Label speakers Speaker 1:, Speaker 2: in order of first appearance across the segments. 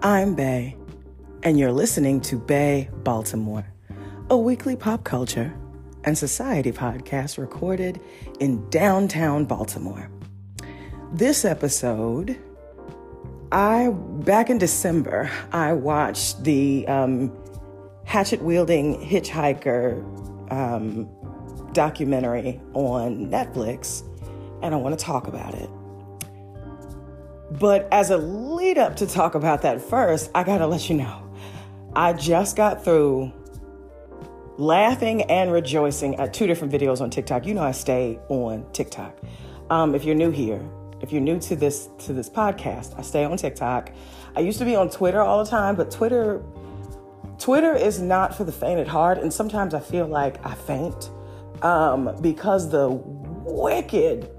Speaker 1: I'm Bae, and you're listening to Bae Baltimore, a weekly pop culture and society podcast recorded in downtown Baltimore. This episode, I back in December, I watched the um, hatchet wielding hitchhiker um, documentary on Netflix, and I want to talk about it. But as a lead up to talk about that first, I gotta let you know I just got through laughing and rejoicing at two different videos on TikTok. You know, I stay on TikTok. Um, if you're new here, if you're new to this to this podcast, I stay on TikTok. I used to be on Twitter all the time, but Twitter Twitter is not for the faint at heart, and sometimes I feel like I faint um, because the wicked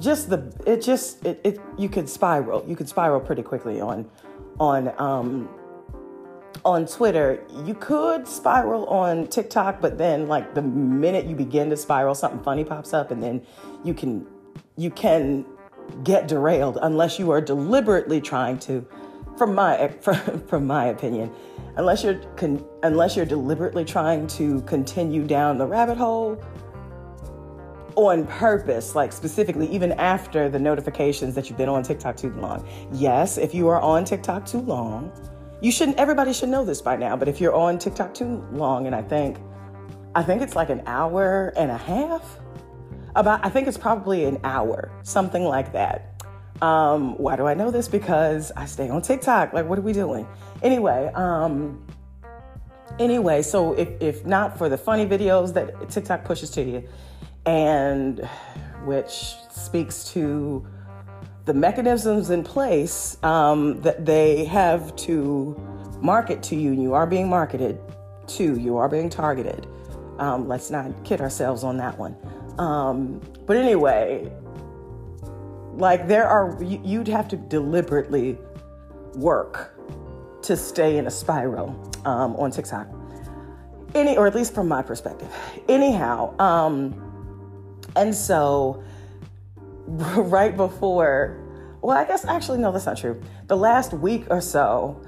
Speaker 1: just the it just it, it you could spiral you could spiral pretty quickly on on um on Twitter, you could spiral on TikTok, but then like the minute you begin to spiral, something funny pops up, and then you can you can get derailed unless you are deliberately trying to, from my from, from my opinion, unless you're con, unless you're deliberately trying to continue down the rabbit hole on purpose, like specifically, even after the notifications that you've been on TikTok too long. Yes, if you are on TikTok too long, you shouldn't, everybody should know this by now, but if you're on TikTok too long, and I think, I think it's like an hour and a half, about, I think it's probably an hour, something like that. Um, why do I know this? Because I stay on TikTok. Like, what are we doing? Anyway, um, anyway, so if, if not for the funny videos that TikTok pushes to you, and which speaks to the mechanisms in place um, that they have to market to you. and You are being marketed to, you are being targeted. Um, let's not kid ourselves on that one. Um, but anyway, like there are, you'd have to deliberately work to stay in a spiral um, on TikTok. Any, or at least from my perspective. Anyhow, um, and so, right before, well, I guess actually, no, that's not true. The last week or so,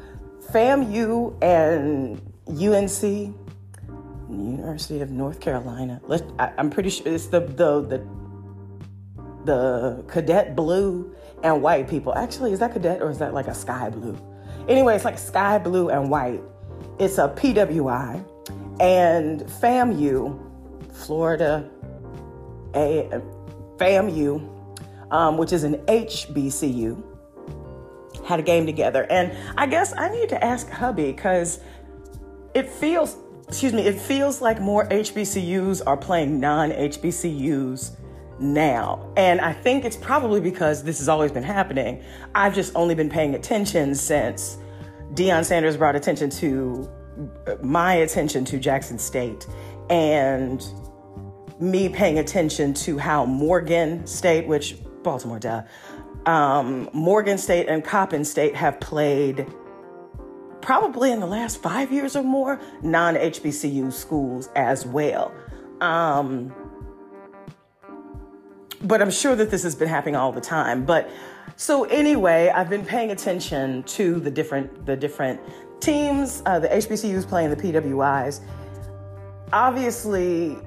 Speaker 1: FAMU and UNC, University of North Carolina, I, am pretty sure it's the, the, the, the cadet blue and white people. Actually, is that cadet or is that like a sky blue? Anyway, it's like sky blue and white. It's a PWI. And FAMU, Florida a FAMU, um, which is an HBCU, had a game together. And I guess I need to ask hubby because it feels, excuse me, it feels like more HBCUs are playing non HBCUs now. And I think it's probably because this has always been happening. I've just only been paying attention since Deion Sanders brought attention to my attention to Jackson State. And me paying attention to how Morgan State, which Baltimore, duh, um, Morgan State and Coppin State have played probably in the last five years or more non HBCU schools as well. Um, but I'm sure that this has been happening all the time. But so anyway, I've been paying attention to the different the different teams, uh, the HBCUs playing the PWIs. Obviously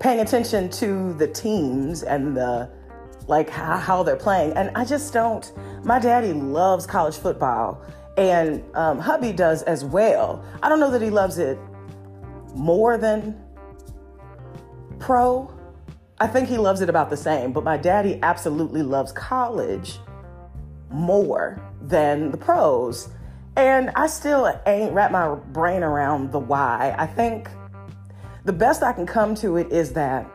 Speaker 1: paying attention to the teams and the like how, they're playing. And I just don't. My daddy loves college football, and um, hubby does as well. I don't know that he loves it more than pro. I think he loves it about the same, but my daddy absolutely loves college more than the pros. And I still ain't wrap my brain around the why. I think the best I can come to it is that,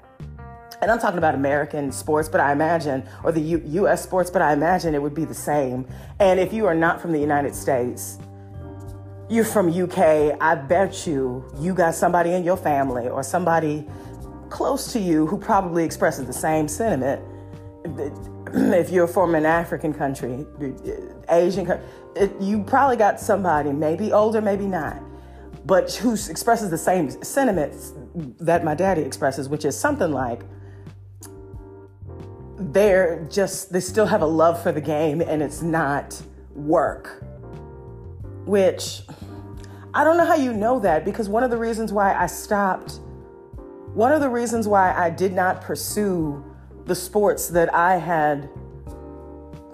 Speaker 1: and I'm talking about American sports, but I imagine, or the U- US sports, but I imagine it would be the same. And if you are not from the United States, you're from UK, I bet you you got somebody in your family or somebody close to you who probably expresses the same sentiment. If you're from an African country, Asian country, you probably got somebody, maybe older, maybe not, but who expresses the same sentiments that my daddy expresses, which is something like they're just, they still have a love for the game and it's not work, which I don't know how you know that because one of the reasons why I stopped, one of the reasons why I did not pursue the sports that I had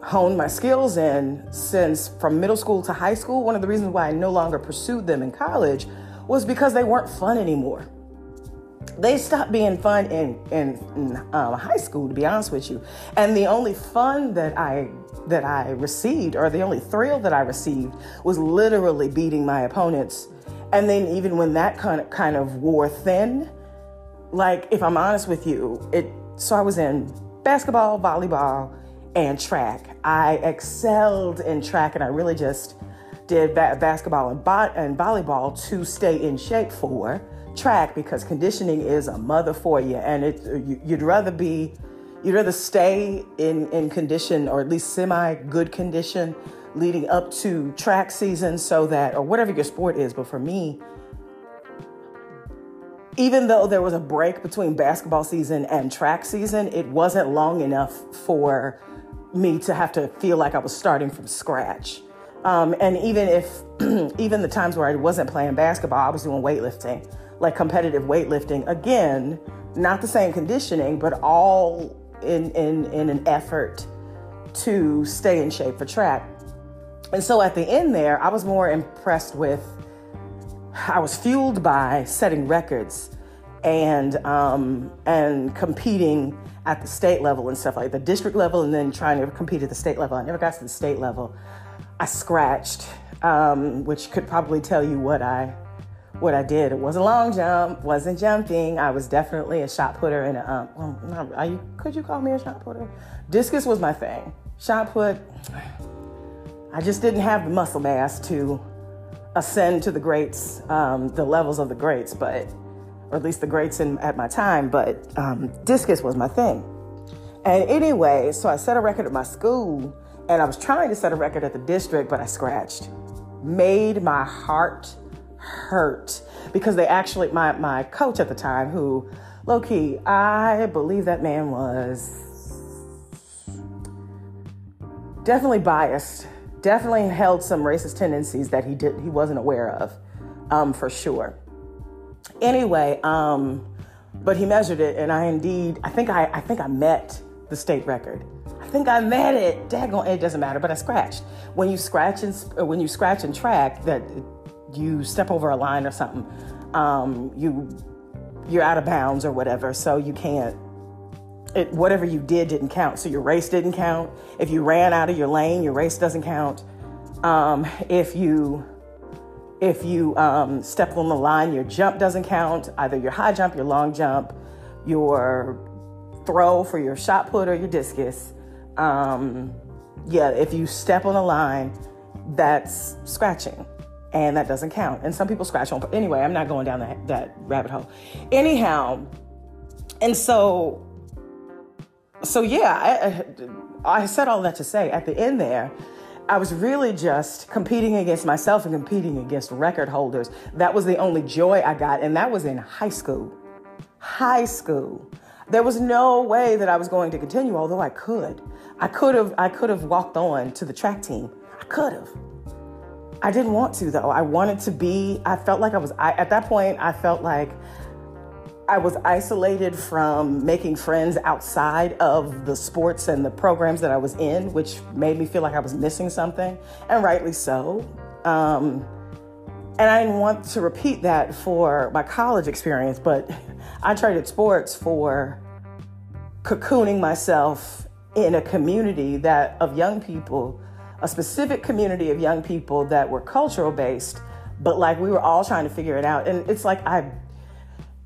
Speaker 1: honed my skills in since from middle school to high school, one of the reasons why I no longer pursued them in college was because they weren't fun anymore. They stopped being fun in in, in um, high school, to be honest with you. And the only fun that I that I received, or the only thrill that I received, was literally beating my opponents. And then even when that kind of kind of wore thin, like if I'm honest with you, it so I was in basketball, volleyball, and track. I excelled in track, and I really just did ba- basketball and, bo- and volleyball to stay in shape for track because conditioning is a mother for you, and it you'd rather be you'd rather stay in, in condition or at least semi good condition leading up to track season so that, or whatever your sport is. But for me, even though there was a break between basketball season and track season, it wasn't long enough for me to have to feel like I was starting from scratch. Um, and even if, even the times where I wasn't playing basketball, I was doing weightlifting, like competitive weightlifting. Again, not the same conditioning, but all in, in, in an effort to stay in shape for track. And so at the end there, I was more impressed with, I was fueled by setting records and um, and competing at the state level and stuff like the district level, and then trying to compete at the state level. I never got to the state level. I scratched, um, which could probably tell you what I what I did. It wasn't a long jump, wasn't jumping. I was definitely a shot putter and a, um, are you, could you call me a shot putter? Discus was my thing. Shot put, I just didn't have the muscle mass to ascend to the greats, um, the levels of the greats, but, or at least the greats in, at my time, but um, discus was my thing. And anyway, so I set a record at my school and I was trying to set a record at the district, but I scratched. Made my heart hurt because they actually, my, my coach at the time, who low key, I believe that man was definitely biased, definitely held some racist tendencies that he did he wasn't aware of, um, for sure. Anyway, um, but he measured it, and I indeed, I think I, I think I met the state record. I think I met it. Daggone, it doesn't matter, but I scratched. When you scratch and when you scratch and track, that you step over a line or something, um, you you're out of bounds or whatever, so you can't. It, whatever you did didn't count. So your race didn't count. If you ran out of your lane, your race doesn't count. Um, if you if you um, step on the line, your jump doesn't count. Either your high jump, your long jump, your throw for your shot put or your discus. Um, yeah, if you step on the line, that's scratching and that doesn't count. And some people scratch on. Anyway, I'm not going down that, that rabbit hole. Anyhow, and so, so yeah, I, I said all that to say at the end there, I was really just competing against myself and competing against record holders. That was the only joy I got, and that was in high school. High school. There was no way that I was going to continue, although I could. I could have I could have walked on to the track team. I could have. I didn't want to though. I wanted to be, I felt like I was, I, at that point, I felt like I was isolated from making friends outside of the sports and the programs that I was in, which made me feel like I was missing something, and rightly so. Um, and I didn't want to repeat that for my college experience, but I traded sports for cocooning myself in a community that of young people a specific community of young people that were cultural based, but like we were all trying to figure it out. And it's like I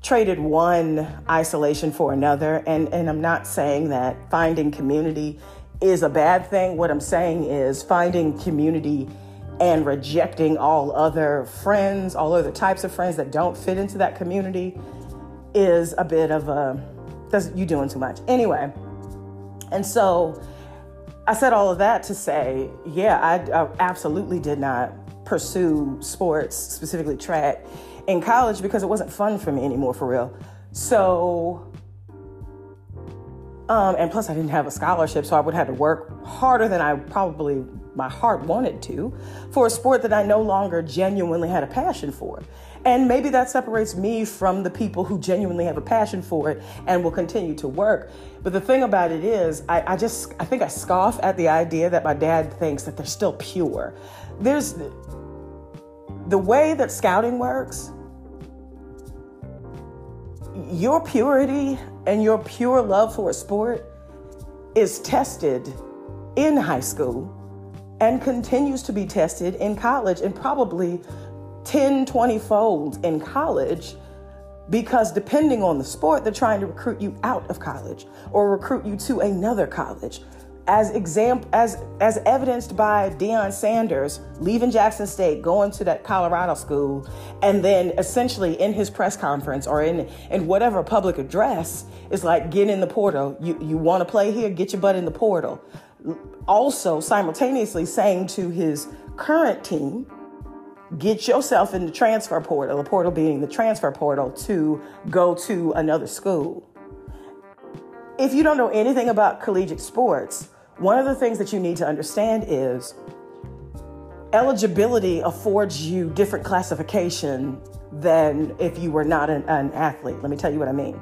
Speaker 1: traded one isolation for another. And, and I'm not saying that finding community is a bad thing. What I'm saying is finding community and rejecting all other friends, all other types of friends that don't fit into that community is a bit of a, you doing too much. Anyway, and so I said all of that to say, yeah, I, I absolutely did not pursue sports, specifically track, in college because it wasn't fun for me anymore, for real. So, um, and plus, I didn't have a scholarship, so I would have to work harder than I probably my heart wanted to for a sport that I no longer genuinely had a passion for. And maybe that separates me from the people who genuinely have a passion for it and will continue to work. But the thing about it is, I, I just, I think I scoff at the idea that my dad thinks that they're still pure. There's the way that scouting works, your purity and your pure love for a sport is tested in high school and continues to be tested in college and probably 10, 20 fold in college because depending on the sport, they're trying to recruit you out of college or recruit you to another college. As example, as as evidenced by Deion Sanders leaving Jackson State, going to that Colorado school, and then essentially in his press conference or in in whatever public address is like, get in the portal. You you want to play here? Get your butt in the portal. Also, simultaneously saying to his current team, get yourself in the transfer portal, the portal being the transfer portal to go to another school. If you don't know anything about collegiate sports, one of the things that you need to understand is eligibility affords you different classification than if you were not an, an athlete. Let me tell you what I mean.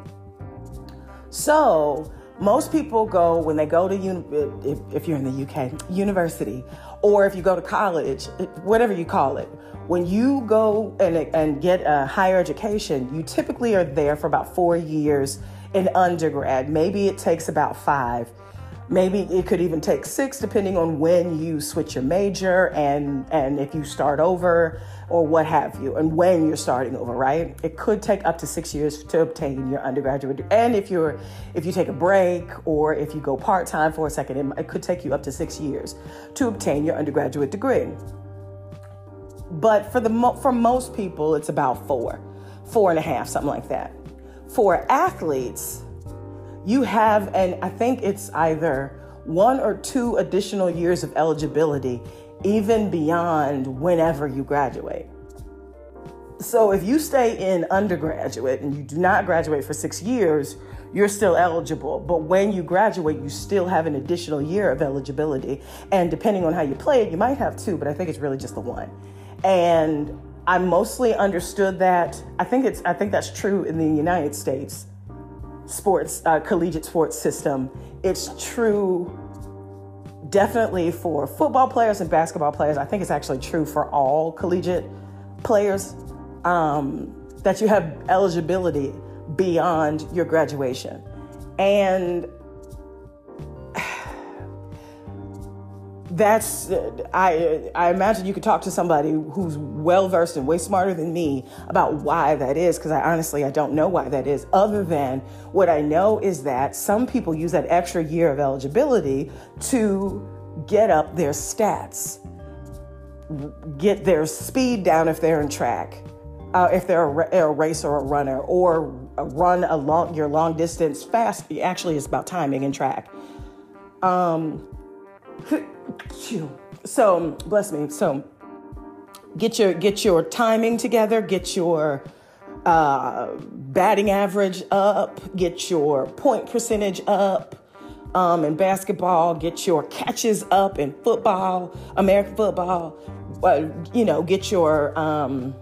Speaker 1: So, most people go when they go to uni- if, if you're in the UK university or if you go to college, whatever you call it. When you go and, and get a higher education, you typically are there for about four years in undergrad. Maybe it takes about five. Maybe it could even take six, depending on when you switch your major and and if you start over or what have you, and when you're starting over. Right? It could take up to six years to obtain your undergraduate. And if you're if you take a break or if you go part time for a second, it could take you up to six years to obtain your undergraduate degree. But for the for most people, it's about four, four and a half, something like that. For athletes, you have, and I think it's either one or two additional years of eligibility, even beyond whenever you graduate. So if you stay in undergraduate and you do not graduate for six years, you're still eligible. But when you graduate, you still have an additional year of eligibility. And depending on how you play it, you might have two, but I think it's really just the one. And I mostly understood that. I think it's I think that's true in the United States sports, uh, collegiate sports system. It's true definitely for football players and basketball players. I think it's actually true for all collegiate players um, that you have eligibility beyond your graduation. And that's I I imagine you could talk to somebody who's well versed and way smarter than me about why that is because I honestly I don't know why that is other than what I know is that some people use that extra year of eligibility to get up their stats get their speed down if they're in track uh, if they're a, a racer or a runner or run a long your long distance fast actually it's about timing and track. Um so bless me. So get your get your timing together. Get your uh, batting average up. Get your point percentage up. Um, in basketball, get your catches up. In football, American football, uh, you know, get your um,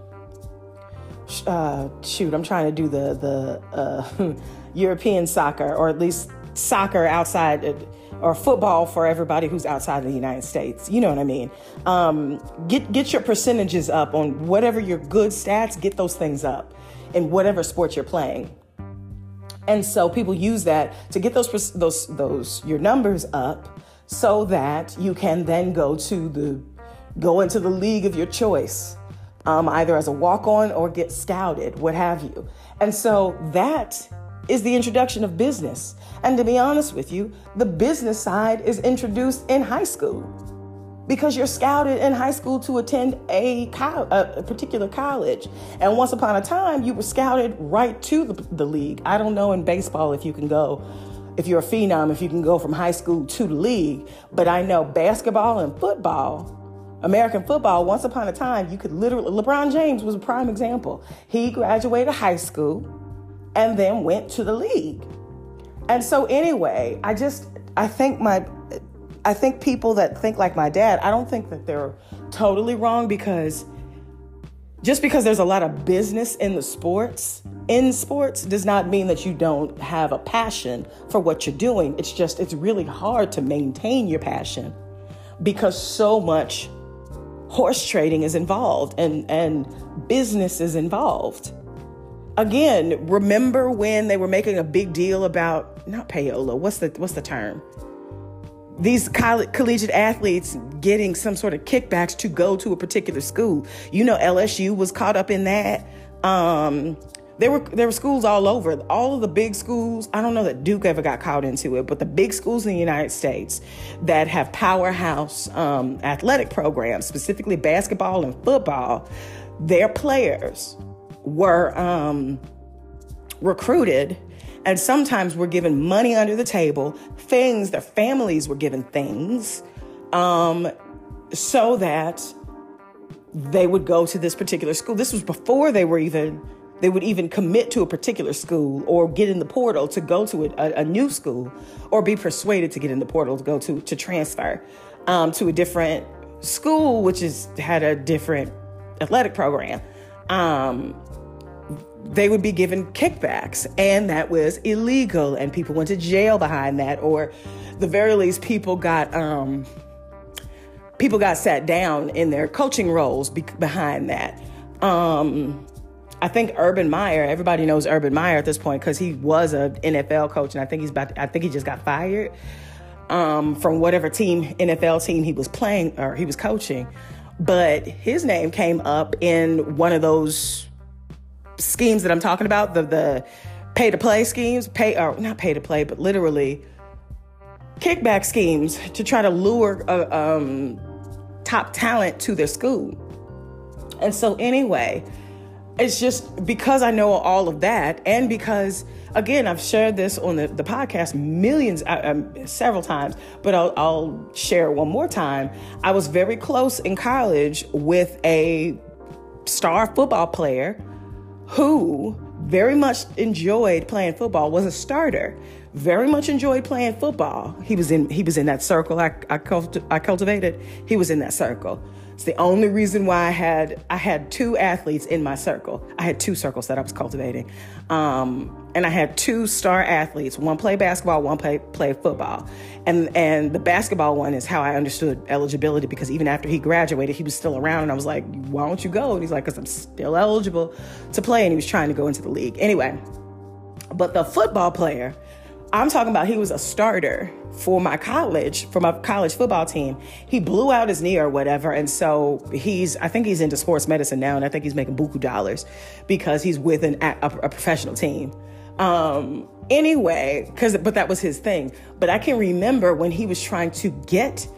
Speaker 1: uh, shoot. I'm trying to do the the uh, European soccer, or at least soccer outside or football for everybody who's outside of the United States. You know what I mean? Um, get get your percentages up on whatever your good stats. Get those things up in whatever sport you're playing. And so people use that to get those those those your numbers up, so that you can then go to the go into the league of your choice, um, either as a walk on or get scouted, what have you. And so that is the introduction of business. And to be honest with you, the business side is introduced in high school because you're scouted in high school to attend a, co- a particular college. And once upon a time, you were scouted right to the, the league. I don't know in baseball if you can go, if you're a phenom, if you can go from high school to the league, but I know basketball and football. American football, once upon a time, you could literally, LeBron James was a prime example. He graduated high school and then went to the league. And so, anyway, I just, I think my, I think people that think like my dad, I don't think that they're totally wrong because just because there's a lot of business in the sports, in sports, does not mean that you don't have a passion for what you're doing. It's just, it's really hard to maintain your passion because so much horse trading is involved and, and business is involved. Again, remember when they were making a big deal about not payola, what's the what's the term? these collegiate athletes getting some sort of kickbacks to go to a particular school. You know, LSU was caught up in that. Um, there were there were schools all over. All of the big schools. I don't know that Duke ever got caught into it, but the big schools in the United States that have powerhouse um, athletic programs, specifically basketball and football, their players were um, recruited and sometimes we're given money under the table, things, their families were given things, um, so that they would go to this particular school. This was before they were even they would even commit to a particular school or get in the portal to go to a, a new school or be persuaded to get in the portal to go to to transfer um, to a different school, which is had a different athletic program. Um, they would be given kickbacks, and that was illegal, and people went to jail behind that, or the very least, people got um, people got sat down in their coaching roles be- behind that. Um, I think Urban Meyer, everybody knows Urban Meyer at this point because he was an NFL coach, and I think he's about. To, I think he just got fired um, from whatever team NFL team he was playing or he was coaching. But his name came up in one of those schemes that I'm talking about, the the pay to play schemes, pay or not pay to play, but literally kickback schemes to try to lure uh, um, top talent to their school. And so, anyway, it's just because I know all of that, and because again, I've shared this on the, the podcast millions, uh, um, several times, but I'll, I'll share one more time. I was very close in college with a star football player who very much enjoyed playing football, was a starter, very much enjoyed playing football. He was in he was in that circle I, I, culti- I cultivated. He was in that circle. It's the only reason why I had I had two athletes in my circle. I had two circles that I was cultivating, um, and I had two star athletes. One play basketball, one play play football, and and the basketball one is how I understood eligibility because even after he graduated, he was still around, and I was like, "Why don't you go?" And he's like, "Cause I'm still eligible to play," and he was trying to go into the league anyway. But the football player I'm talking about he was a starter for my college, for my college football team. He blew out his knee or whatever. And so he's, I think he's into sports medicine now. And I think he's making buku dollars because he's with an, a, a professional team. Um, anyway, cause, but that was his thing. But I can remember when he was trying to get,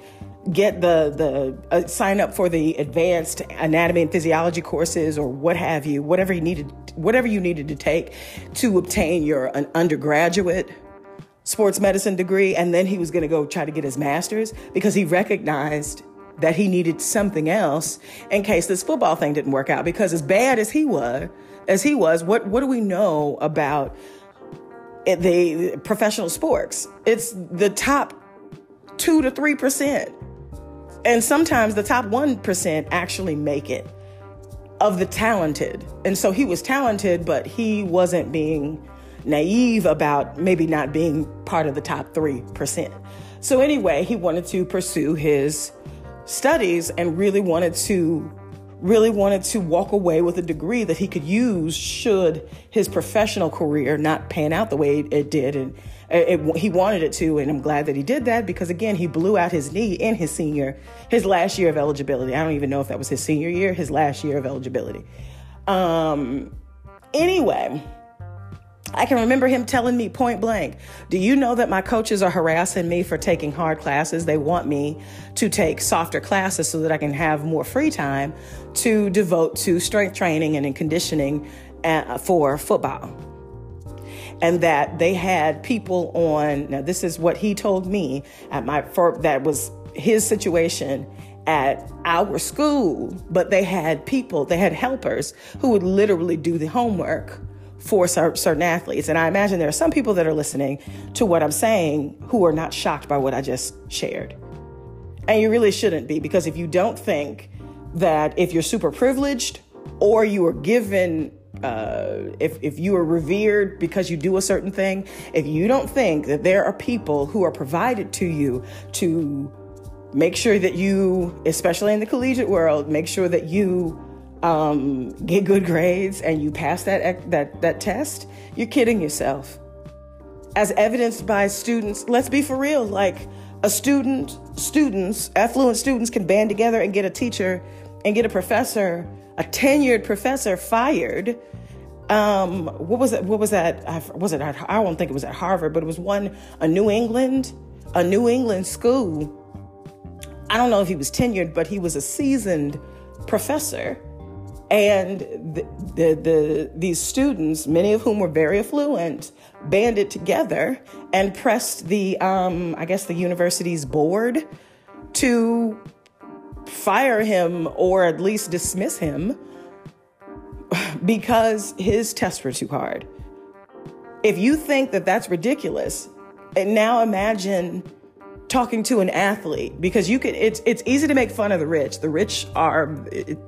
Speaker 1: get the, the, uh, sign up for the advanced anatomy and physiology courses or what have you, whatever he needed, whatever you needed to take to obtain your an undergraduate sports medicine degree and then he was going to go try to get his master's because he recognized that he needed something else in case this football thing didn't work out. Because as bad as he was as he was what what do we know about the professional sports? It's the top 2 to 3% and sometimes the top 1% actually make it of the talented. And so he was talented but he wasn't being naive about maybe not being part of the top 3%. So, anyway, he wanted to pursue his studies and really wanted to really wanted to walk away with a degree that he could use should his professional career not pan out the way it did and it, it, he wanted it to and i'm glad that he did that because again he blew out his knee in his senior his last year of eligibility i don't even know if that was his senior year his last year of eligibility um anyway I can remember him telling me point blank, Do you know that my coaches are harassing me for taking hard classes? They want me to take softer classes so that I can have more free time to devote to strength training and conditioning uh, for football. And that they had people on, now, this is what he told me at my, for, that was his situation at our school, but they had people, they had helpers who would literally do the homework for certain athletes. And I imagine there are some people that are listening to what I'm saying who are not shocked by what I just shared. And you really shouldn't be because if you don't think that if you're super privileged or you are given uh, if, if you are revered because you do a certain thing, if you don't think that there are people who are provided to you to make sure that you, especially in the collegiate world, make sure that you um, get good grades and you pass that, that, that test, you're kidding yourself. As evidenced by students, let's be for real, like a student, students, affluent students can band together and get a teacher and get a professor, a tenured professor fired. Um, what was it? What was that? Was it? I don't think it was at Harvard, but it was one a New England, a New England school. I don't know if he was tenured, but he was a seasoned professor. And the, the, the, these students, many of whom were very affluent, banded together and pressed the, um, I guess, the university's board to fire him or at least dismiss him because his tests were too hard. If you think that that's ridiculous, and now imagine talking to an athlete because you can it's it's easy to make fun of the rich. The rich are it,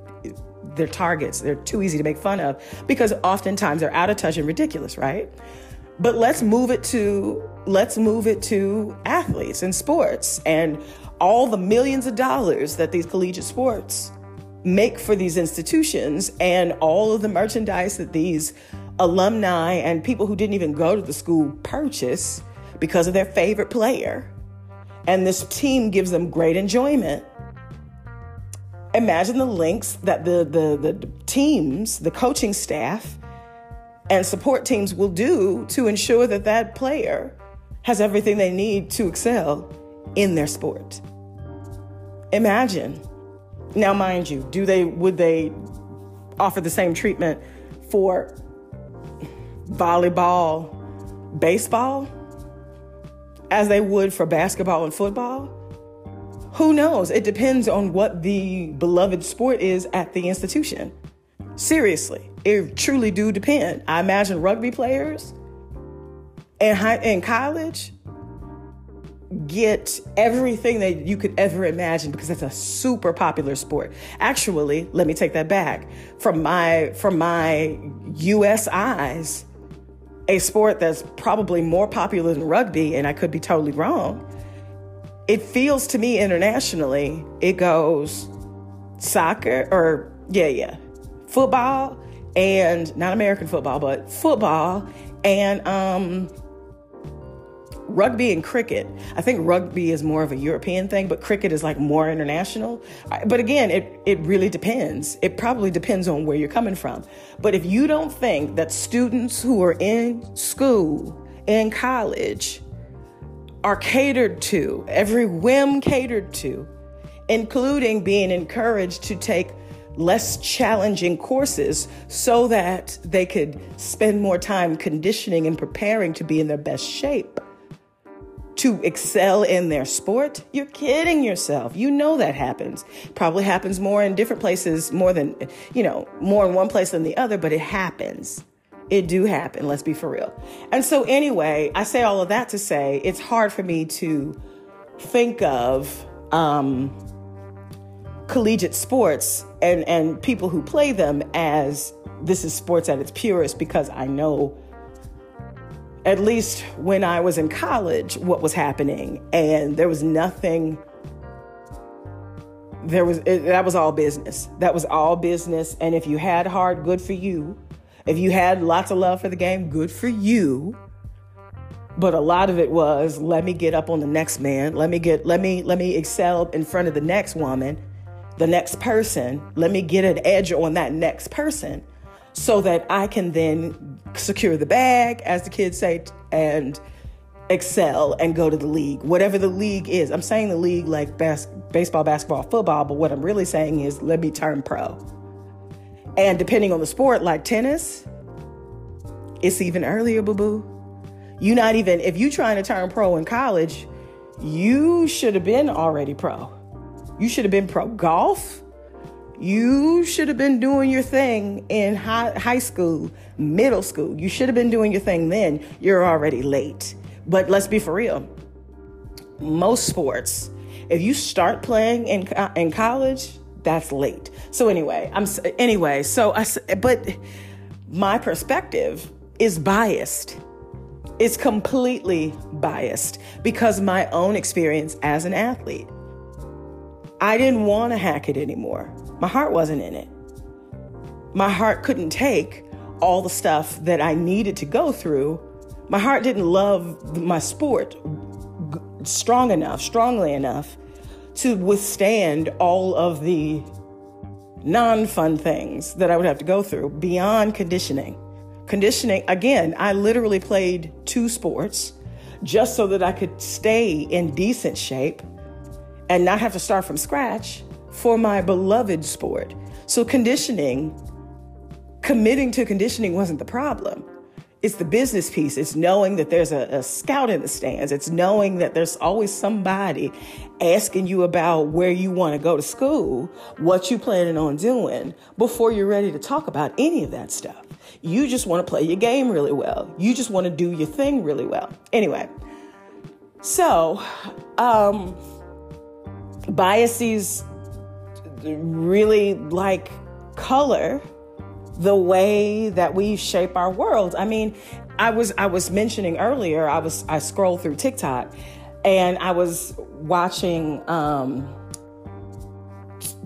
Speaker 1: they're targets. They're too easy to make fun of because oftentimes they're out of touch and ridiculous, right? But let's move it to let's move it to athletes and sports and all the millions of dollars that these collegiate sports make for these institutions and all of the merchandise that these alumni and people who didn't even go to the school purchase because of their favorite player. And this team gives them great enjoyment. Imagine the links that the, the, the teams, the coaching staff, and support teams will do to ensure that that player has everything they need to excel in their sport. Imagine. Now, mind you, do they would they offer the same treatment for volleyball, baseball as they would for basketball and football? Who knows? It depends on what the beloved sport is at the institution. Seriously, it truly do depend. I imagine rugby players in high, in college get everything that you could ever imagine because it's a super popular sport. Actually, let me take that back. From my from my US eyes, a sport that's probably more popular than rugby and I could be totally wrong. It feels to me internationally, it goes soccer or yeah, yeah. Football and not American football, but football and um rugby and cricket. I think rugby is more of a European thing, but cricket is like more international. But again, it, it really depends. It probably depends on where you're coming from. But if you don't think that students who are in school, in college, are catered to, every whim catered to, including being encouraged to take less challenging courses so that they could spend more time conditioning and preparing to be in their best shape to excel in their sport, you're kidding yourself. You know that happens. Probably happens more in different places, more than, you know, more in one place than the other, but it happens. It do happen, let's be for real. And so anyway, I say all of that to say it's hard for me to think of um, collegiate sports and, and people who play them as this is sports at its purest because I know at least when I was in college, what was happening. And there was nothing, there was, it, that was all business. That was all business. And if you had heart, good for you. If you had lots of love for the game, good for you. But a lot of it was, let me get up on the next man. Let me get, let me, let me excel in front of the next woman, the next person. Let me get an edge on that next person so that I can then secure the bag, as the kids say, and excel and go to the league, whatever the league is. I'm saying the league like bas- baseball, basketball, football, but what I'm really saying is let me turn pro. And depending on the sport, like tennis, it's even earlier, boo boo. You're not even, if you're trying to turn pro in college, you should have been already pro. You should have been pro golf you should have been doing your thing in high, high school, middle school. You should have been doing your thing then. You're already late. But let's be for real. Most sports, If you start playing in in college, that's late. So anyway, I'm anyway. So I but my perspective is biased. It's completely biased because my own experience as an athlete. I didn't want to hack it anymore. My heart wasn't in it. My heart couldn't take all the stuff that I needed to go through. My heart didn't love my sport strong enough, strongly enough to withstand all of the non fun things that I would have to go through beyond conditioning. Conditioning, again, I literally played two sports just so that I could stay in decent shape and not have to start from scratch for my beloved sport. So, conditioning, committing to conditioning wasn't the problem. It's the business piece. It's knowing that there's a, a, scout in the stands. It's knowing that there's always somebody asking you about where you want to go to school, what you're planning on doing before you're ready to talk about any of that stuff. You just want to play your game really well. You just want to do your thing really well. Anyway, so um, biases really like color the way that we shape our world. I mean, I was I was mentioning earlier, I was I scrolled through TikTok and I was watching um,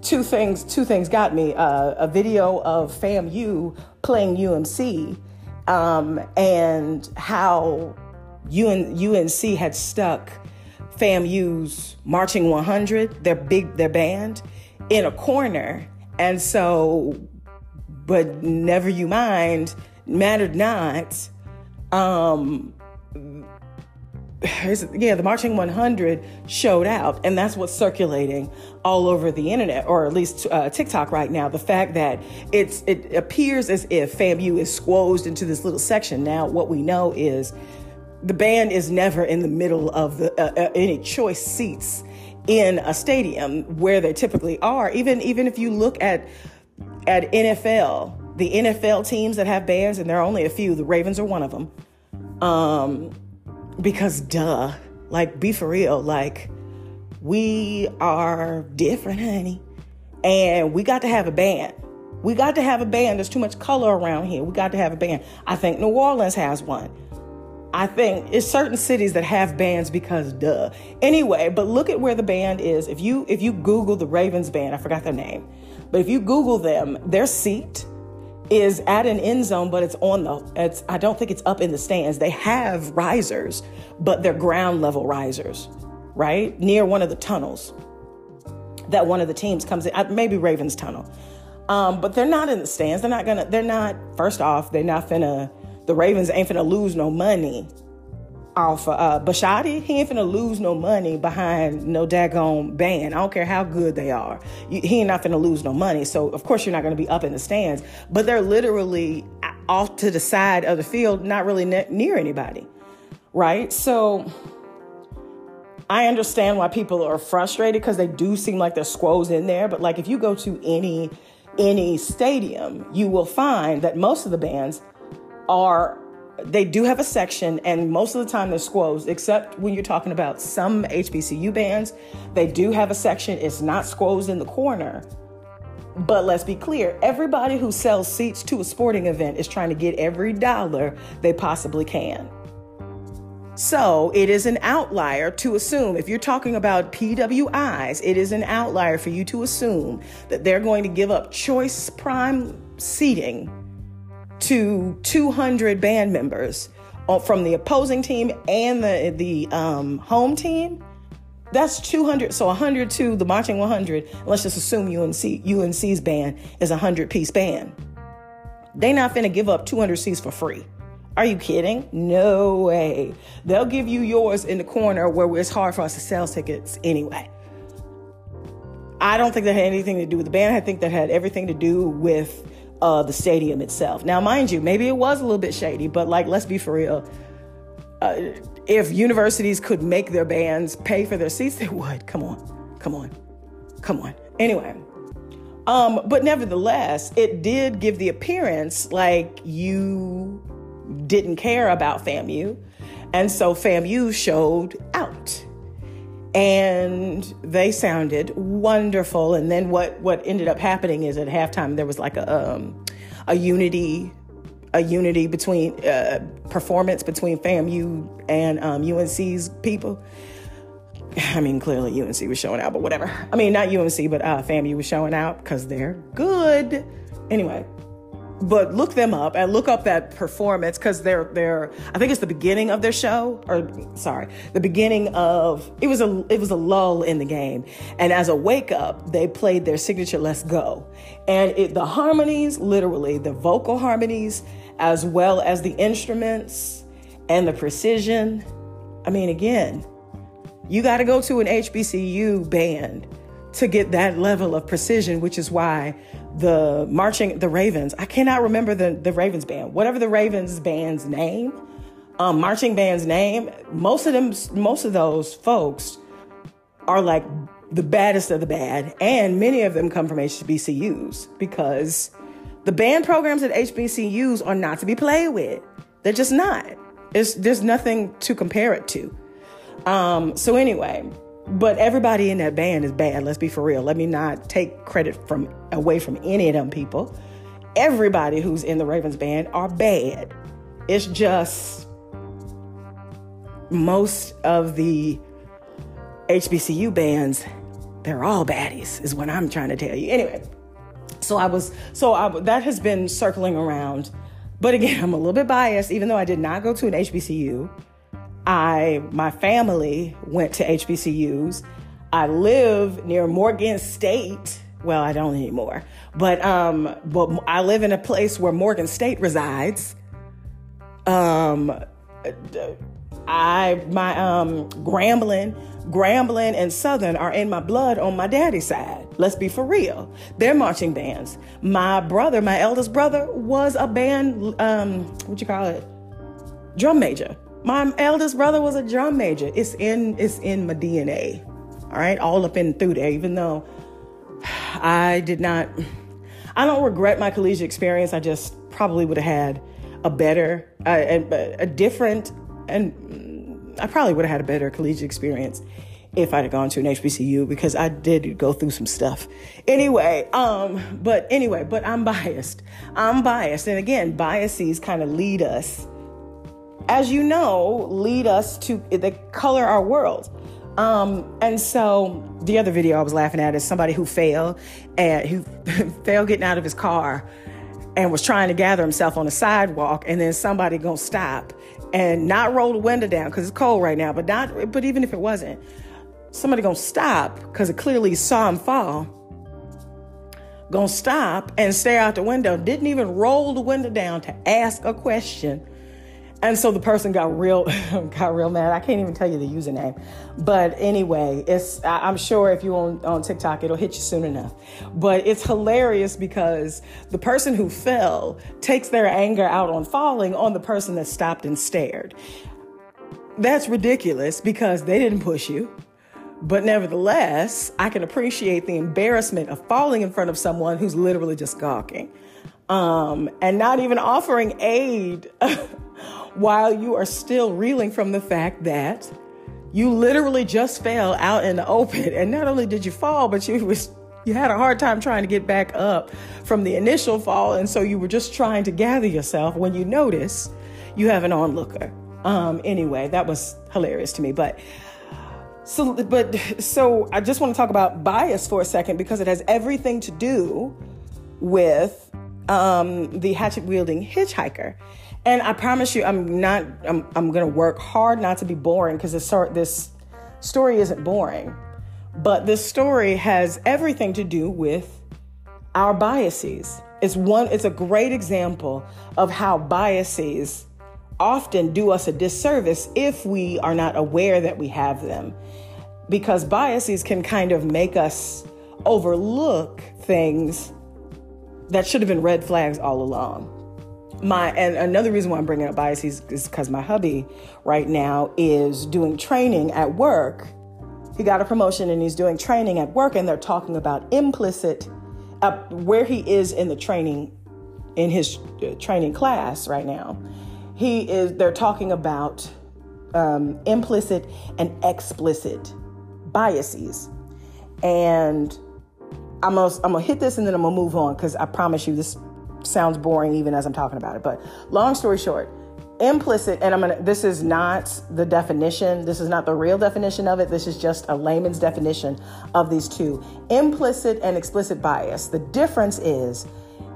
Speaker 1: two things two things got me uh, a video of FAMU playing UNC um, and how UN, UNC had stuck FAMU's marching 100 their big their band in a corner and so but never you mind, mattered not. Um, yeah, the Marching 100 showed out, and that's what's circulating all over the internet, or at least uh, TikTok right now. The fact that it's it appears as if FAMU is squozed into this little section. Now, what we know is the band is never in the middle of the uh, uh, any choice seats in a stadium where they typically are. Even even if you look at at NFL, the NFL teams that have bands, and there are only a few, the Ravens are one of them. Um, because duh, like be for real, like we are different, honey. And we got to have a band. We got to have a band. There's too much color around here. We got to have a band. I think New Orleans has one. I think it's certain cities that have bands because duh. Anyway, but look at where the band is. If you if you Google the Ravens band, I forgot their name. But if you Google them, their seat is at an end zone, but it's on the, it's, I don't think it's up in the stands. They have risers, but they're ground level risers, right? Near one of the tunnels that one of the teams comes in, uh, maybe Ravens tunnel. Um, but they're not in the stands. They're not gonna, they're not, first off, they're not finna, the Ravens ain't finna lose no money off uh, Bisciotti, he ain't finna lose no money behind no daggone band. I don't care how good they are. He ain't not finna lose no money. So of course you're not gonna be up in the stands. But they're literally off to the side of the field, not really ne- near anybody, right? So I understand why people are frustrated because they do seem like there's squoes in there. But like if you go to any any stadium, you will find that most of the bands are they do have a section, and most of the time they're squoze, except when you're talking about some HBCU bands. They do have a section, it's not squoze in the corner. But let's be clear everybody who sells seats to a sporting event is trying to get every dollar they possibly can. So it is an outlier to assume, if you're talking about PWIs, it is an outlier for you to assume that they're going to give up choice prime seating to 200 band members uh, from the opposing team and the the um, home team. That's 200. So 100 to the marching 100. Let's just assume UNC UNC's band is a 100 piece band. They not finna give up 200 seats for free. Are you kidding? No way. They'll give you yours in the corner where it's hard for us to sell tickets anyway. I don't think that had anything to do with the band. I think that had everything to do with uh, the stadium itself. Now, mind you, maybe it was a little bit shady, but like, let's be for real. Uh, if universities could make their bands pay for their seats, they would. Come on, come on, come on. Anyway, um, but nevertheless, it did give the appearance like you didn't care about FAMU, and so FAMU showed out. And they sounded wonderful. And then what what ended up happening is at halftime there was like a um, a unity a unity between uh, performance between FAMU and um, UNC's people. I mean, clearly UNC was showing out, but whatever. I mean, not UNC, but uh, FAMU was showing out because they're good. Anyway, but look them up and look up that performance because they're they're I think it's the beginning of their show or sorry the beginning of it was a it was a lull in the game. And as a wake up they played their signature Let's Go. And it, the harmonies literally the vocal harmonies as well as the instruments and the precision. I mean again you got to go to an HBCU band to get that level of precision which is why the marching the Ravens. I cannot remember the the Ravens band. Whatever the Ravens band's name, um, marching band's name. Most of them, most of those folks are like the baddest of the bad, and many of them come from HBCUs because the band programs at HBCUs are not to be played with. They're just not. It's, there's nothing to compare it to. Um, so anyway, but everybody in that band is bad. Let's be for real. Let me not take credit from away from any of them people. Everybody who's in the Ravens band are bad. It's just most of the HBCU bands, they're all baddies, is what I'm trying to tell you. Anyway, so I was, so I, that has been circling around. But again, I'm a little bit biased, even though I did not go to an HBCU. I, my family went to HBCUs. I live near Morgan State. Well, I don't anymore, but um, but I live in a place where Morgan State resides. Um, I my um Grambling, Grambling and Southern are in my blood on my daddy's side. Let's be for real. They're marching bands. My brother, my eldest brother, was a band. Um, what you call it? Drum major. My eldest brother was a drum major. It's in it's in my DNA. All right, all up in through there. Even though I did not, I don't regret my collegiate experience. I just probably would have had a better, a, a different, and I probably would have had a better collegiate experience if I'd have gone to an HBCU because I did go through some stuff. Anyway, um, but anyway, but I'm biased. I'm biased, and again, biases kind of lead us as you know, lead us to the color our world. Um, and so the other video I was laughing at is somebody who failed and who failed getting out of his car and was trying to gather himself on the sidewalk, and then somebody gonna stop and not roll the window down because it's cold right now, but not. But even if it wasn't, somebody gonna stop because it clearly saw him fall. Gonna stop and stare out the window. Didn't even roll the window down to ask a question and so the person got real got real mad. I can't even tell you the username. But anyway, it's I'm sure if you on on TikTok it'll hit you soon enough. But it's hilarious because the person who fell takes their anger out on falling on the person that stopped and stared. That's ridiculous because they didn't push you. But nevertheless, I can appreciate the embarrassment of falling in front of someone who's literally just gawking. Um, and not even offering aid while you are still reeling from the fact that you literally just fell out in the open. And not only did you fall, but you was you had a hard time trying to get back up from the initial fall, and so you were just trying to gather yourself when you notice you have an onlooker. Um, anyway, that was hilarious to me. But so, but so I just want to talk about bias for a second because it has everything to do with um, the hatchet wielding hitchhiker. And I promise you, I'm not. I'm. I'm gonna work hard not to be boring because this this story isn't boring, but this story has everything to do with our biases. It's one. It's a great example of how biases often do us a disservice if we are not aware that we have them, because biases can kind of make us overlook things that should have been red flags all along my and another reason why I'm bringing up biases is because my hubby right now is doing training at work. He got a promotion and he's doing training at work, and they're talking about implicit uh, where he is in the training in his uh, training class right now. He is. They're talking about um, implicit and explicit biases. And I'm gonna, I'm gonna hit this and then I'm gonna move on because I promise you this sounds boring even as I'm talking about it. But long story short, implicit, and I'm gonna, this is not the definition, this is not the real definition of it, this is just a layman's definition of these two implicit and explicit bias. The difference is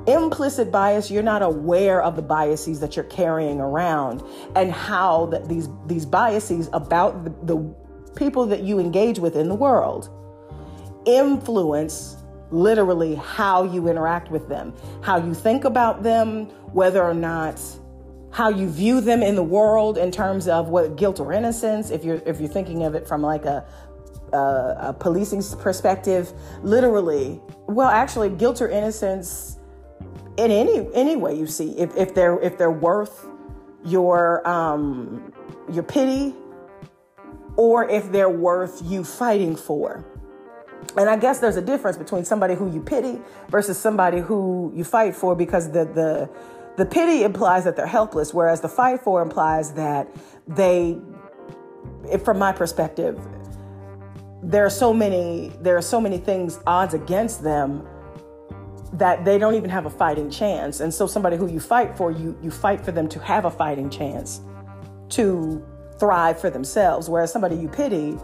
Speaker 1: implicit bias you're not aware of the biases that you're carrying around and how these these biases about the, the people that you engage with in the world influence literally how you interact with them, how you think about them, whether or not how you view them in the world in terms of what guilt or innocence if you're if you're thinking of it from like a a, a policing perspective literally. Well actually guilt or innocence in any any way you see if, if they're if they're worth your um your pity or if they're worth you fighting for and I guess there's a difference between somebody who you pity versus somebody who you fight for because the the the pity implies that they're helpless, whereas the fight for implies that they, from my perspective, there are so many there are so many things odds against them that they don't even have a fighting chance. And so somebody who you fight for, you you fight for them to have a fighting chance to thrive for themselves. Whereas somebody you pity,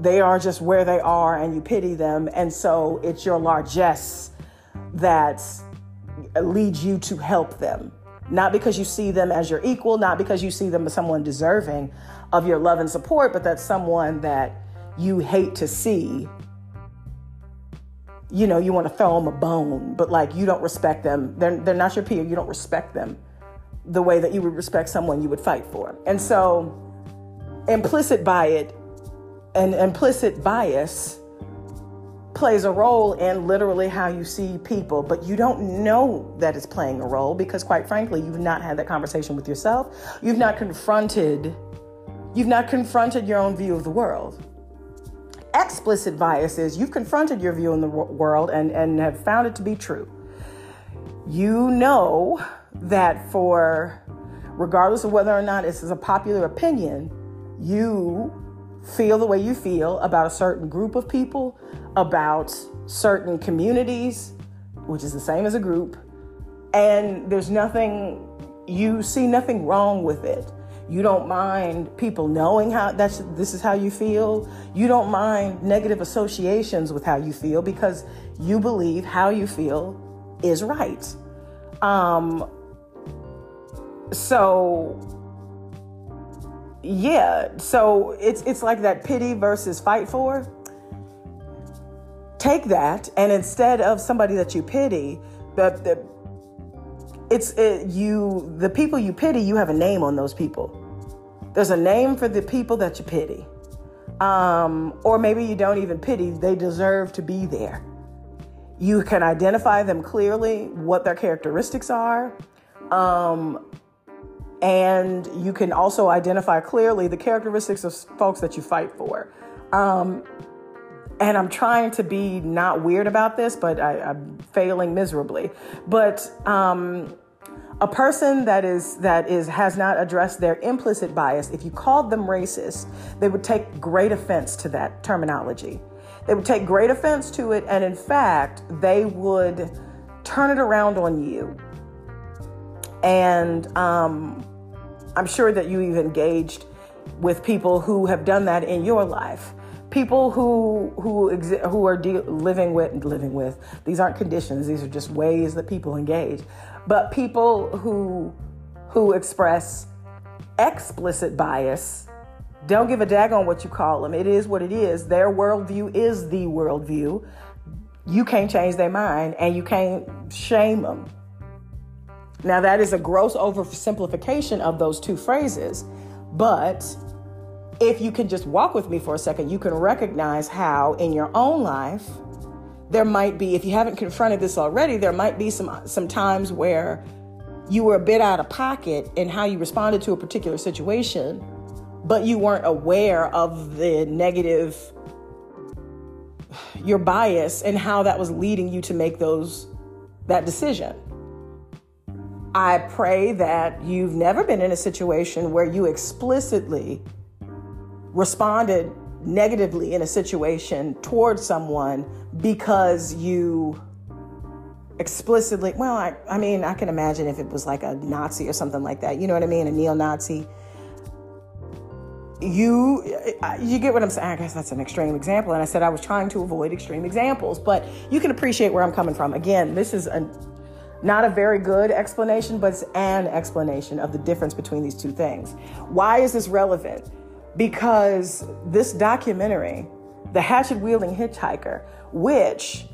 Speaker 1: they are just where they are and you pity them. And so it's your largesse that leads you to help them. Not because you see them as your equal, not because you see them as someone deserving of your love and support, but that's someone that you hate to see. You know, you want to throw them a bone, but like you don't respect them. They're, they're not your peer. You don't respect them the way that you would respect someone you would fight for. And so, implicit by it an implicit bias plays a role in literally how you see people, but you don't know that it's playing a role because, quite frankly, you've not had that conversation with yourself. You've not confronted, you've not confronted your own view of the world. Explicit bias is you've confronted your view in the world and, and have found it to be true. You know that for, regardless of whether or not this is a popular opinion, you feel the way you feel about a certain group of people, about certain communities, which is the same as a group, and there's nothing, you see nothing wrong with it. You don't mind people knowing how that's this is how you feel. You don't mind negative associations with how you feel because you believe how you feel is right. Um, so yeah, so it's it's like that pity versus fight for. Take that, and instead of somebody that you pity, the, the it's it, you the people you pity. You have a name on those people. There's a name for the people that you pity, um, or maybe you don't even pity. They deserve to be there. You can identify them clearly, what their characteristics are. Um, and you can also identify clearly the characteristics of folks that you fight for. Um, and I'm trying to be not weird about this, but I, am failing miserably. But um, a person that is that is has not addressed their implicit bias, if you called them racist, they would take great offense to that terminology. They would take great offense to it, and in fact, they would turn it around on you and um, I'm sure that you have engaged with people who have done that in your life. People who who exi- who are de- living with living with these aren't conditions; these are just ways that people engage. But people who who express explicit bias don't give a dag on what you call them. It is what it is. Their worldview is the worldview. You can't change their mind, and you can't shame them now, that is a gross oversimplification of those two phrases, but if you can just walk with me for a second, you can recognize how in your own life there might be, if you haven't confronted this already, there might be some some times where you were a bit out of pocket in how you responded to a particular situation, but you weren't aware of the negative your bias and how that was leading you to make those that decision. I pray that you've never been in a situation where you explicitly responded negatively in a situation towards someone because you explicitly well I, I mean i can imagine if it was like a nazi or something like that you know what i mean? A neo-nazi. You you get what i'm saying i guess that's an extreme example and i said i was trying to avoid extreme examples but you can appreciate where i'm coming from. Again this is a not a very good explanation but it's an explanation of the difference between these two things. Why is this relevant? Because this documentary the hatchet wielding hitchhiker which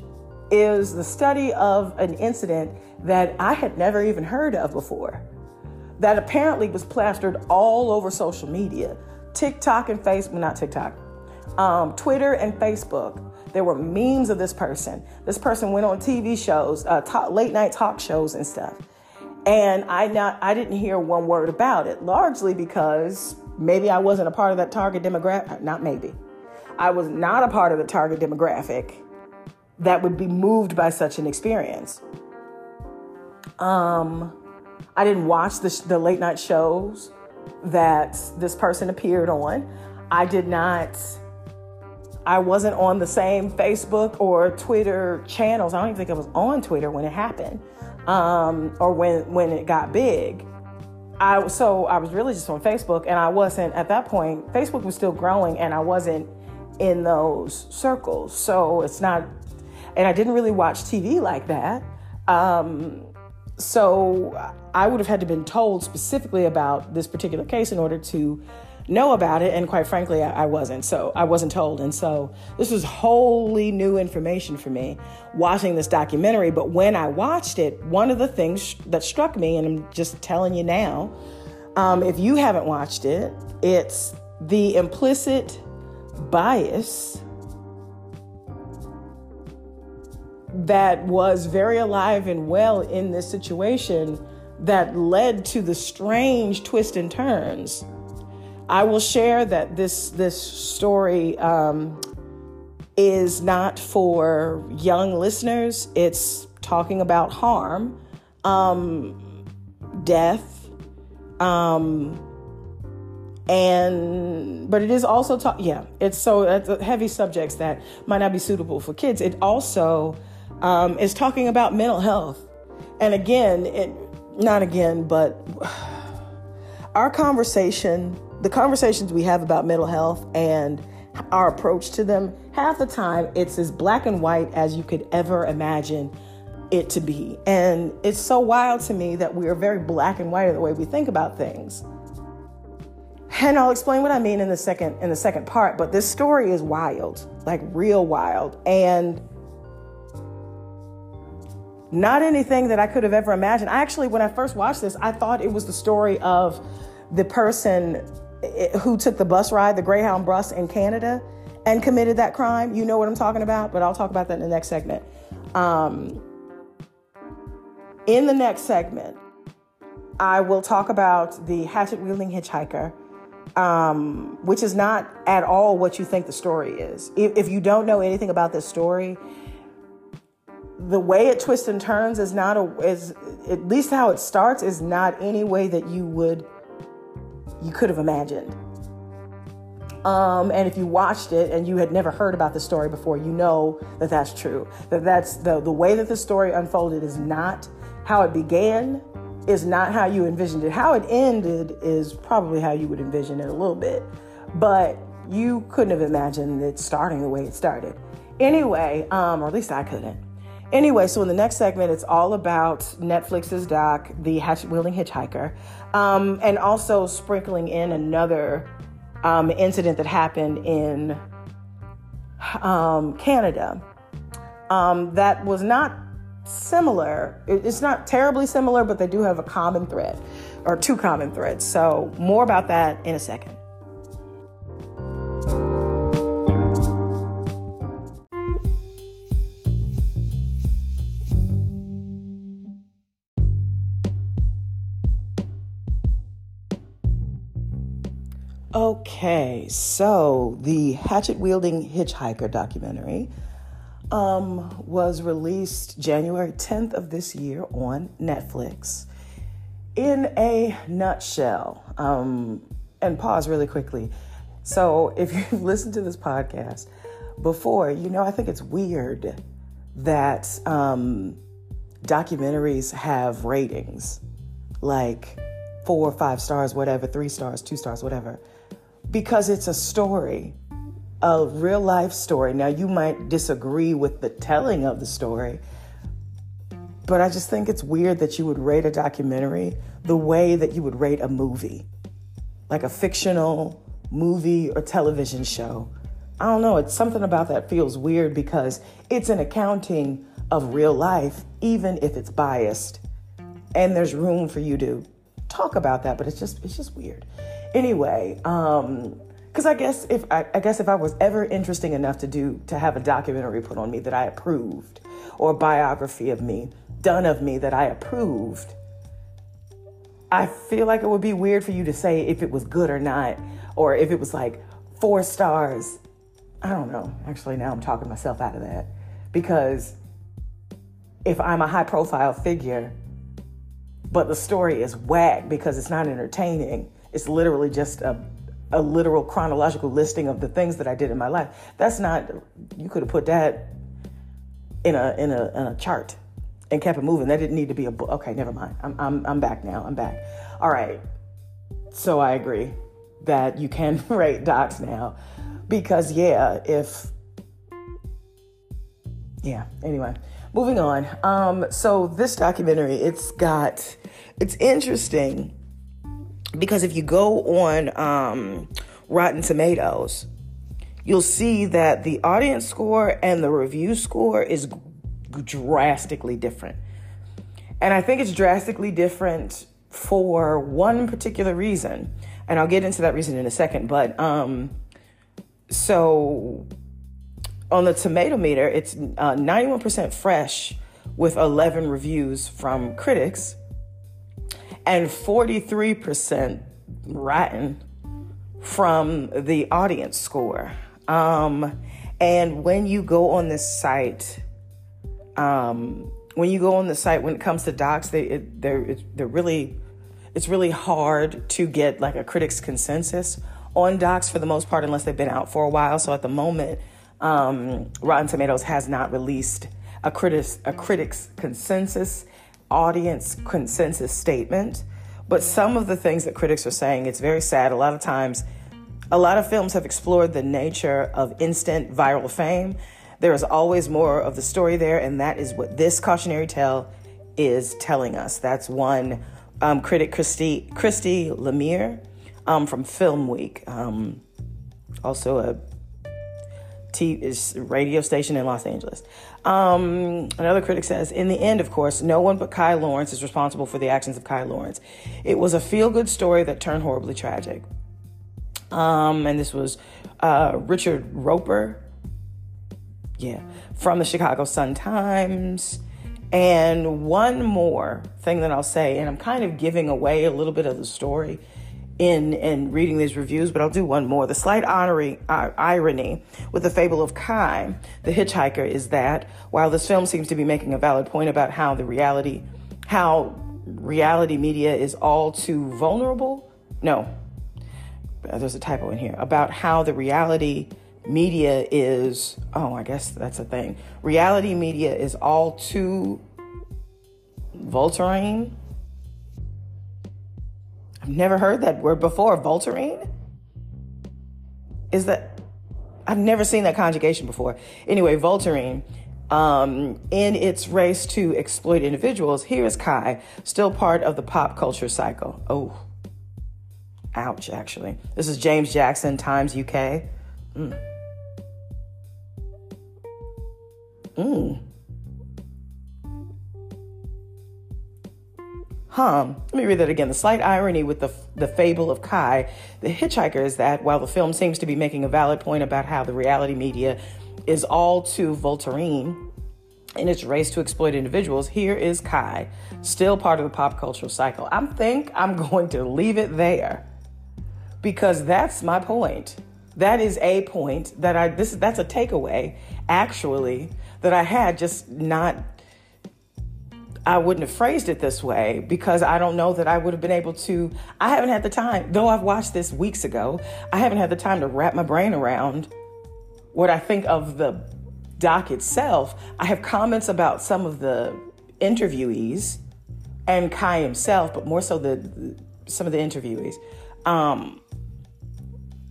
Speaker 1: is the study of an incident that I had never even heard of before, that apparently was plastered all over social media. TikTok and Facebook, not TikTok, um, Twitter and Facebook. There were memes of this person. This person went on TV shows, uh, talk, late night talk shows and stuff. And I not I didn't hear one word about it, largely because maybe I wasn't a part of that target demographic. Not maybe. I was not a part of the target demographic that would be moved by such an experience. Um, I didn't watch the, the late night shows that this person appeared on. I did not, I wasn't on the same Facebook or Twitter channels. I don't even think I was on Twitter when it happened um, or when, when it got big. I, so I was really just on Facebook and I wasn't at that point, Facebook was still growing and I wasn't in those circles. So it's not and I didn't really watch TV like that. Um, so I would have had to been told specifically about this particular case in order to know about it. And quite frankly, I, I wasn't. So I wasn't told. And so this was wholly new information for me watching this documentary. But when I watched it, one of the things that struck me, and I'm just telling you now, um, if you haven't watched it, it's the implicit bias that was very alive and well in this situation that led to the strange twists and turns. I will share that this this story um, is not for young listeners. It's talking about harm, um, death, um, and but it is also talk. Yeah, it's so it's heavy subjects that might not be suitable for kids. It also um, is talking about mental health. And again, it, not again, but our conversation, the conversations we have about mental health and our approach to them, half the time it's as black and white as you could ever imagine it to be. And it's so wild to me that we are very black and white in the way we think about things. And I'll explain what I mean in the second in the second part, but this story is wild, like real wild. And not anything that I could have ever imagined. I actually, when I first watched this, I thought it was the story of the person who took the bus ride, the Greyhound bus in Canada, and committed that crime. You know what I'm talking about, but I'll talk about that in the next segment. Um, in the next segment, I will talk about the hatchet wielding hitchhiker, um, which is not at all what you think the story is. If, if you don't know anything about this story, the way it twists and turns is not a is at least how it starts is not any way that you would you could have imagined. Um, and if you watched it and you had never heard about the story before, you know that that's true. That that's the the way that the story unfolded is not how it began, is not how you envisioned it. How it ended is probably how you would envision it a little bit, but you couldn't have imagined it starting the way it started. Anyway, um, or at least I couldn't. Anyway, so in the next segment, it's all about Netflix's doc, The Hatchet Wielding Hitchhiker, um, and also sprinkling in another um, incident that happened in um, Canada um, that was not similar. It's not terribly similar, but they do have a common thread or two common threads. So, more about that in a second. Okay, so the hatchet wielding hitchhiker documentary um, was released January 10th of this year on Netflix. In a nutshell, um, and pause really quickly. So if you've listened to this podcast before, you know I think it's weird that um, documentaries have ratings like four or five stars, whatever, three stars, two stars, whatever, because it's a story, a real life story. Now, you might disagree with the telling of the story, but I just think it's weird that you would rate a documentary the way that you would rate a movie, like a fictional movie or television show. I don't know, it's something about that feels weird because it's an accounting of real life, even if it's biased. And there's room for you to talk about that, but it's just it's just weird. Anyway, um, because I guess if I, I, guess if I was ever interesting enough to do to have a documentary put on me that I approved, or a biography of me done of me that I approved, I feel like it would be weird for you to say if it was good or not, or if it was like four stars. I don't know. Actually, now I'm talking myself out of that because if I'm a high profile figure, but the story is whack because it's not entertaining, it's literally just a, a literal chronological listing of the things that I did in my life. That's not, you could have put that in a, in a, in a chart and kept it moving. That didn't need to be a book. Okay, never mind. I'm, I'm, I'm back now. I'm back. All right. So I agree that you can rate docs now because, yeah, if, yeah, anyway moving on. Um, so this documentary, it's got, it's interesting because if you go on um, Rotten Tomatoes, you'll see that the audience score and the review score is drastically different. And I think it's drastically different for one particular reason. And I'll get into that reason in a second. But um, so on the tomato meter, it's uh, 91% fresh with 11 reviews from critics and 43% rotten from the audience score. Um, and when you go on this site, um, when you go on the site, when it comes to docs, they it, they're they're really it's really hard to get like a critic's consensus on docs for the most part, unless they've been out for a while. So at the moment, um, Rotten Tomatoes has not released a critics a critics consensus audience consensus statement. But some of the things that critics are saying, it's very sad. A lot of times, a lot of films have explored the nature of instant viral fame. There is always more of the story there, and that is what this cautionary tale is telling us. That's one um, critic, Christy, Christy Lemire um, from Film Week, um, also a T- is radio station in Los Angeles. Um, another critic says, in the end, of course, no one but Kai Lawrence is responsible for the actions of Kai Lawrence. It was a feel good story that turned horribly tragic. Um, and this was uh, Richard Roeper, yeah, from the Chicago Sun Times. And one more thing that I'll say, and I'm kind of giving away a little bit of the story in in reading these reviews, but I'll do one more. The slight uh, irony with the fable of Kai, the hitchhiker, is that while this film seems to be making a valid point about how the reality, how reality media is all too vulnerable. No, there's a typo in here about how the reality media is. Oh, I guess that's a thing. Reality media is all too vulturine I've never heard that word before. Voltarine? Is that, I've never seen that conjugation before. Anyway, Voltarine, um, in its race to exploit individuals, here is Kai, still part of the pop culture cycle. Oh, ouch, actually. This is James Jackson, Times UK. Mm. Mm. Hum. Let me read that again. The slight irony with the, the fable of Kai, the hitchhiker, is that while the film seems to be making a valid point about how the reality media is all too Voltairine in its race to exploit individuals, here is Kai, still part of the pop cultural cycle. I think I'm going to leave it there because that's my point. That is a point that I this that's a takeaway actually that I had just not I wouldn't have phrased it this way because I don't know that I would have been able to. I haven't had the time, though I've watched this weeks ago, I haven't had the time to wrap my brain around what I think of the doc itself. I have comments about some of the interviewees and Kai himself, but more so the some of the interviewees. Um,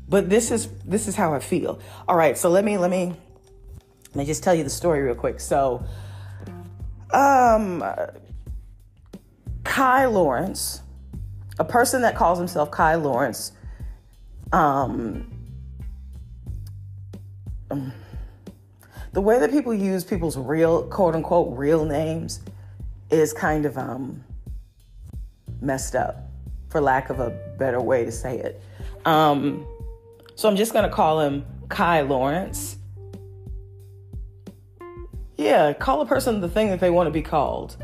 Speaker 1: but this is this is how I feel. All right, so let me let me let me just tell you the story real quick. So, um, Kai Lawrence, a person that calls himself Kai Lawrence, um, the way that people use people's real quote unquote real names is kind of um, messed up, for lack of a better way to say it. Um, so I'm just gonna call him Kai Lawrence. Yeah, call a person the thing that they want to be called.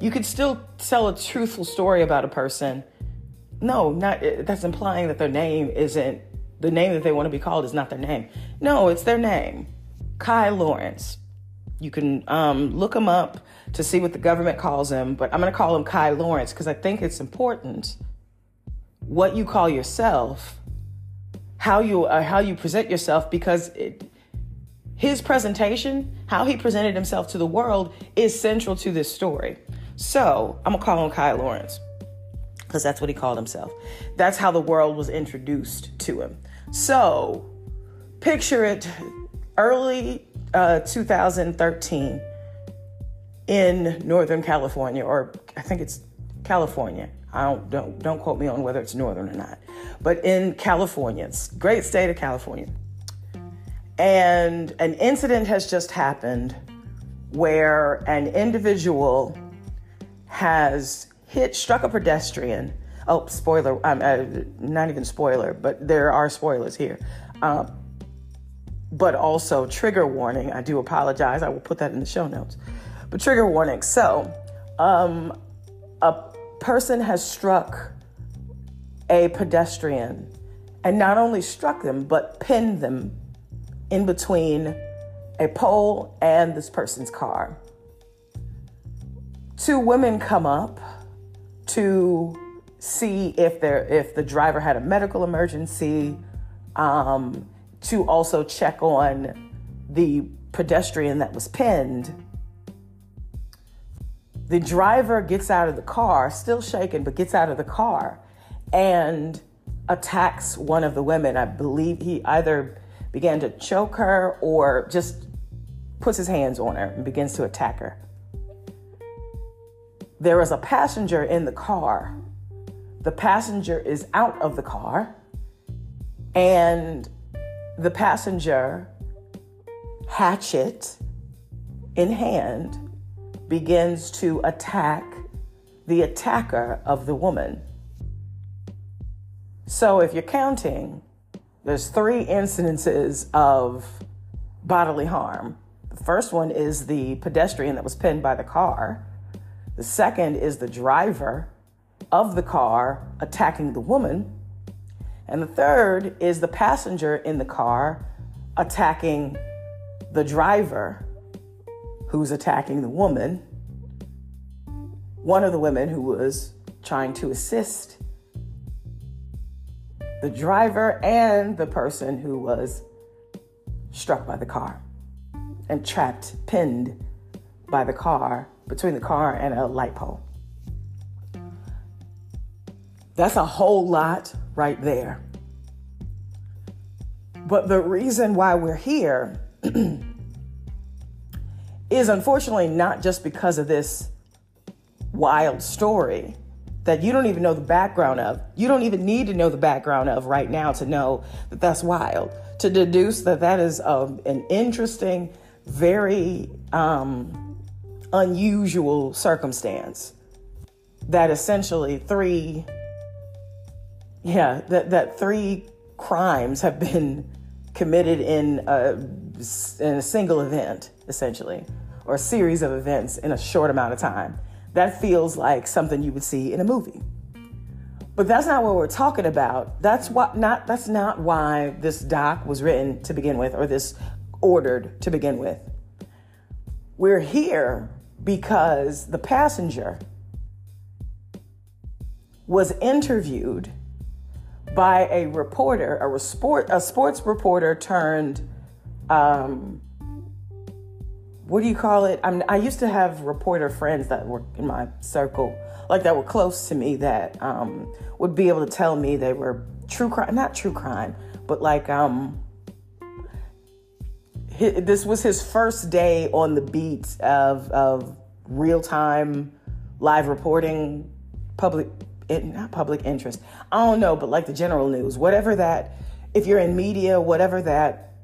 Speaker 1: You could still tell a truthful story about a person. No, not that's implying that their name isn't the name that they want to be called is not their name. No, it's their name. Kai Lawrence. You can um, look him up to see what the government calls him, but I'm going to call him Kai Lawrence because I think it's important what you call yourself, how you uh, how you present yourself, because it, his presentation, how he presented himself to the world, is central to this story. So I'm gonna call him Kai Lawrence because that's what he called himself. That's how the world was introduced to him. So picture it early uh, 2013 in Northern California, or I think it's California. I don't, don't don't quote me on whether it's northern or not, but in California, it's great state of California. And an incident has just happened where an individual has hit struck a pedestrian. Oh, spoiler! Um, uh, not even spoiler, but there are spoilers here. Um, but also trigger warning. I do apologize. I will put that in the show notes. But trigger warning. So, um, a person has struck a pedestrian and not only struck them, but pinned them in between a pole and this person's car. Two women come up to see if there if the driver had a medical emergency. Um, to also check on the pedestrian that was pinned. The driver gets out of the car, still shaken, but gets out of the car and attacks one of the women. I believe he either began to choke her or just puts his hands on her and begins to attack her. There is a passenger in the car. The passenger is out of the car and the passenger, hatchet in hand, begins to attack the attacker of the woman. So if you're counting, there's three incidences of bodily harm. The first one is the pedestrian that was pinned by the car. The second is the driver of the car attacking the woman. And the third is the passenger in the car attacking the driver who's attacking the woman. One of the women who was trying to assist the driver and the person who was struck by the car and trapped, pinned by the car, between the car and a light pole. That's a whole lot right there. But the reason why we're here is unfortunately not just because of this wild story that you don't even know the background of. You don't even need to know the background of right now to know that that's wild. To deduce that that is um, an interesting, very um, unusual circumstance. That essentially three yeah, that, that three crimes have been committed in a, in a single event, essentially, or a series of events in a short amount of time. That feels like something you would see in a movie. But that's not what we're talking about. That's what not that's not why this doc was written to begin with or this ordered to begin with. We're here because the passenger was interviewed by a reporter, a, sport, a sports reporter turned, um, what do you call it? I'm, I used to have reporter friends that were in my circle, like that were close to me, that um, would be able to tell me they were true crime, not true crime, but like um, his, this was his first day on the beat of of real time live reporting, public not public interest. I don't know, but like the general news, whatever that, if you're in media, whatever that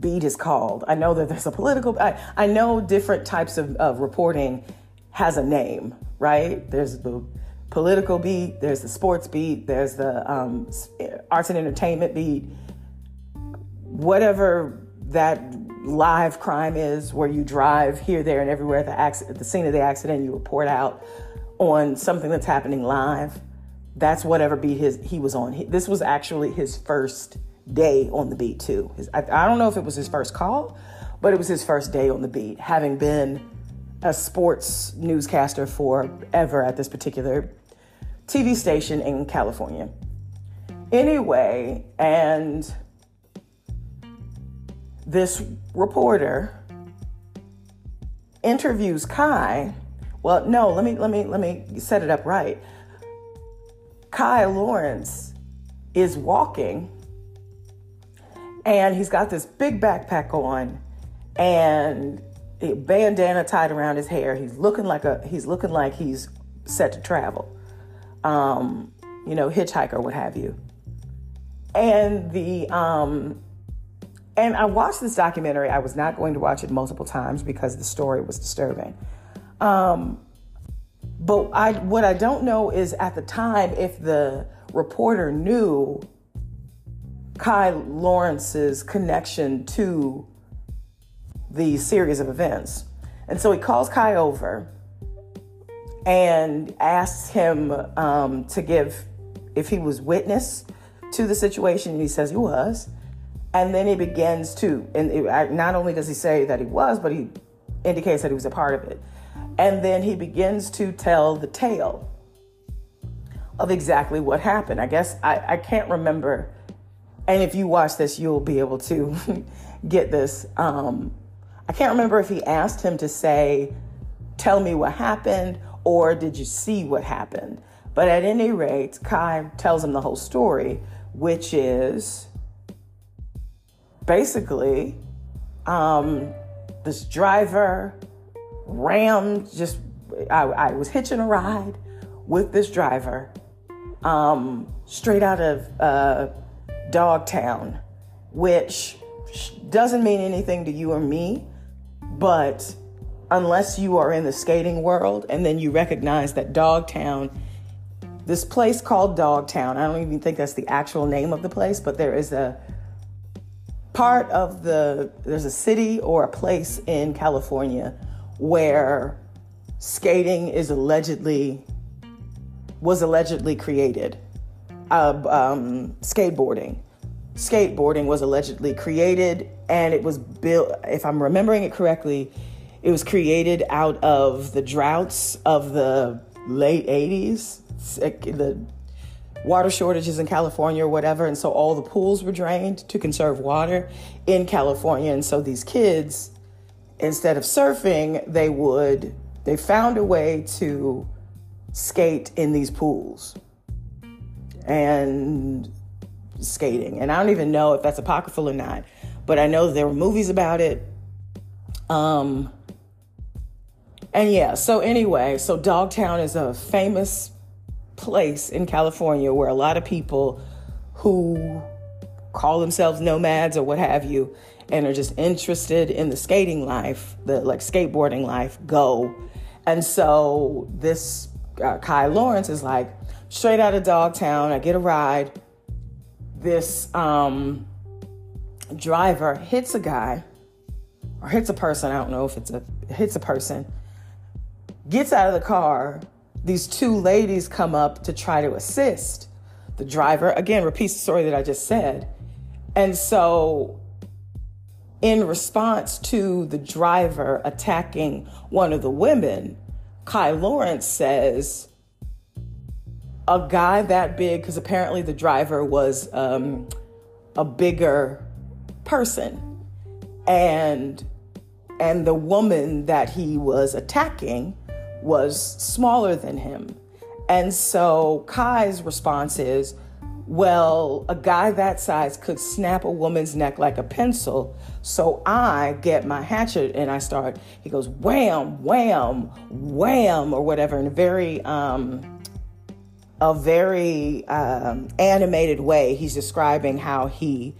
Speaker 1: beat is called. I know that there's a political. I, I know different types of, of reporting has a name, right? There's the political beat, there's the sports beat, there's the um, arts and entertainment beat, whatever that live crime is, where you drive here, there, and everywhere at the, accident, the scene of the accident, you report out on something that's happening live. That's whatever beat his he was on. He, this was actually his first day on the beat too. His, I, I don't know if it was his first call, but it was his first day on the beat, having been a sports newscaster forever at this particular TV station in California. Anyway, and this reporter interviews Kai. Well, no, let me let me let me set it up right. Kai Lawrence is walking and he's got this big backpack on and a bandana tied around his hair. He's looking like a he's looking like he's set to travel um, you know, hitchhiker, what have you. And the um, and I watched this documentary. I was not going to watch it multiple times because the story was disturbing. Um, but I what I don't know is at the time if the reporter knew Kai Lawrence's connection to the series of events. And so he calls Kai over and asks him um, to give if he was witness to the situation. And he says he was. And then he begins to, and it, not only does he say that he was, but he indicates that he was a part of it. And then he begins to tell the tale of exactly what happened. I guess I, I can't remember. And if you watch this, you'll be able to get this. Um, I can't remember if he asked him to say, Tell me what happened, or did you see what happened? But at any rate, Kai tells him the whole story, which is basically um, this driver rammed just, I, I, was hitching a ride with this driver um, straight out of uh, Dogtown, which doesn't mean anything to you or me, but unless you are in the skating world and then you recognize that Dogtown, this place called Dogtown, I don't even think that's the actual name of the place, but there is a part of the, there's a city or a place in California where skating is allegedly, was allegedly created. Uh, um, skateboarding. Skateboarding was allegedly created and it was built, if I'm remembering it correctly, it was created out of the droughts of the late 80s, the water shortages in California or whatever. And so all the pools were drained to conserve water in California. And so these kids, instead of surfing, they would, they found a way to skate in these pools and skating. And I don't even know if that's apocryphal or not, but I know there were movies about it. Um, and yeah, so anyway, so Dogtown is a famous place in California where a lot of people who call themselves nomads or what have you and are just interested in the skating life, the like skateboarding life, go. And so this uh, Kai Lawrence is like straight out of Dogtown. I get a ride. This um, driver hits a guy or hits a person. I don't know if it's a hits a person gets out of the car. These two ladies come up to try to assist. The driver, again, repeats the story that I just said. And so in response to the driver attacking one of the women, Kai Lawrence says, a guy that big, because apparently the driver was um, a bigger person, and and the woman that he was attacking was smaller than him. And so Kai's response is, well, a guy that size could snap a woman's neck like a pencil. So I get my hatchet and I start, he goes, wham, wham, wham, or whatever, in a very, um, a very um, animated way. He's describing how he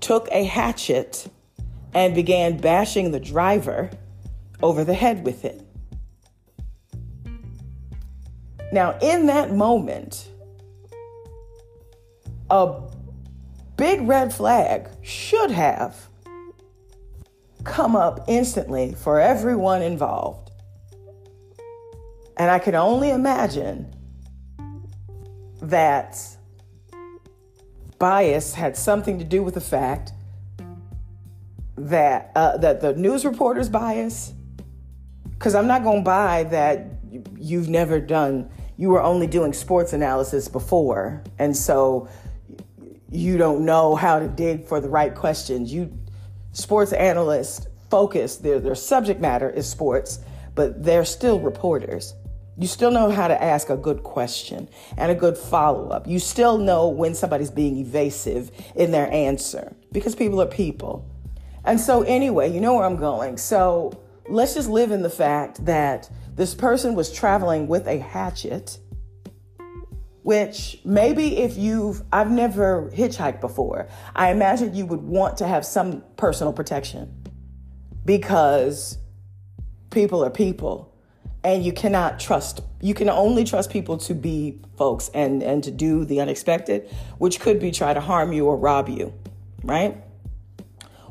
Speaker 1: took a hatchet and began bashing the driver over the head with it. Now, in that moment, a big red flag should have come up instantly for everyone involved. And I can only imagine that bias had something to do with the fact that uh, that the news reporter's bias because i'm not going to buy that you've never done you were only doing sports analysis before and so you don't know how to dig for the right questions. You sports analysts focus their their subject matter is sports, but they're still reporters. You still know how to ask a good question and a good follow up. You still know when somebody's being evasive in their answer because people are people. And so, anyway, you know where I'm going. So, let's just live in the fact that this person was traveling with a hatchet which maybe if you've, I've never hitchhiked before, I imagine you would want to have some personal protection because people are people and you cannot trust, you can only trust people to be folks and, and to do the unexpected, which could be try to harm you or rob you, right?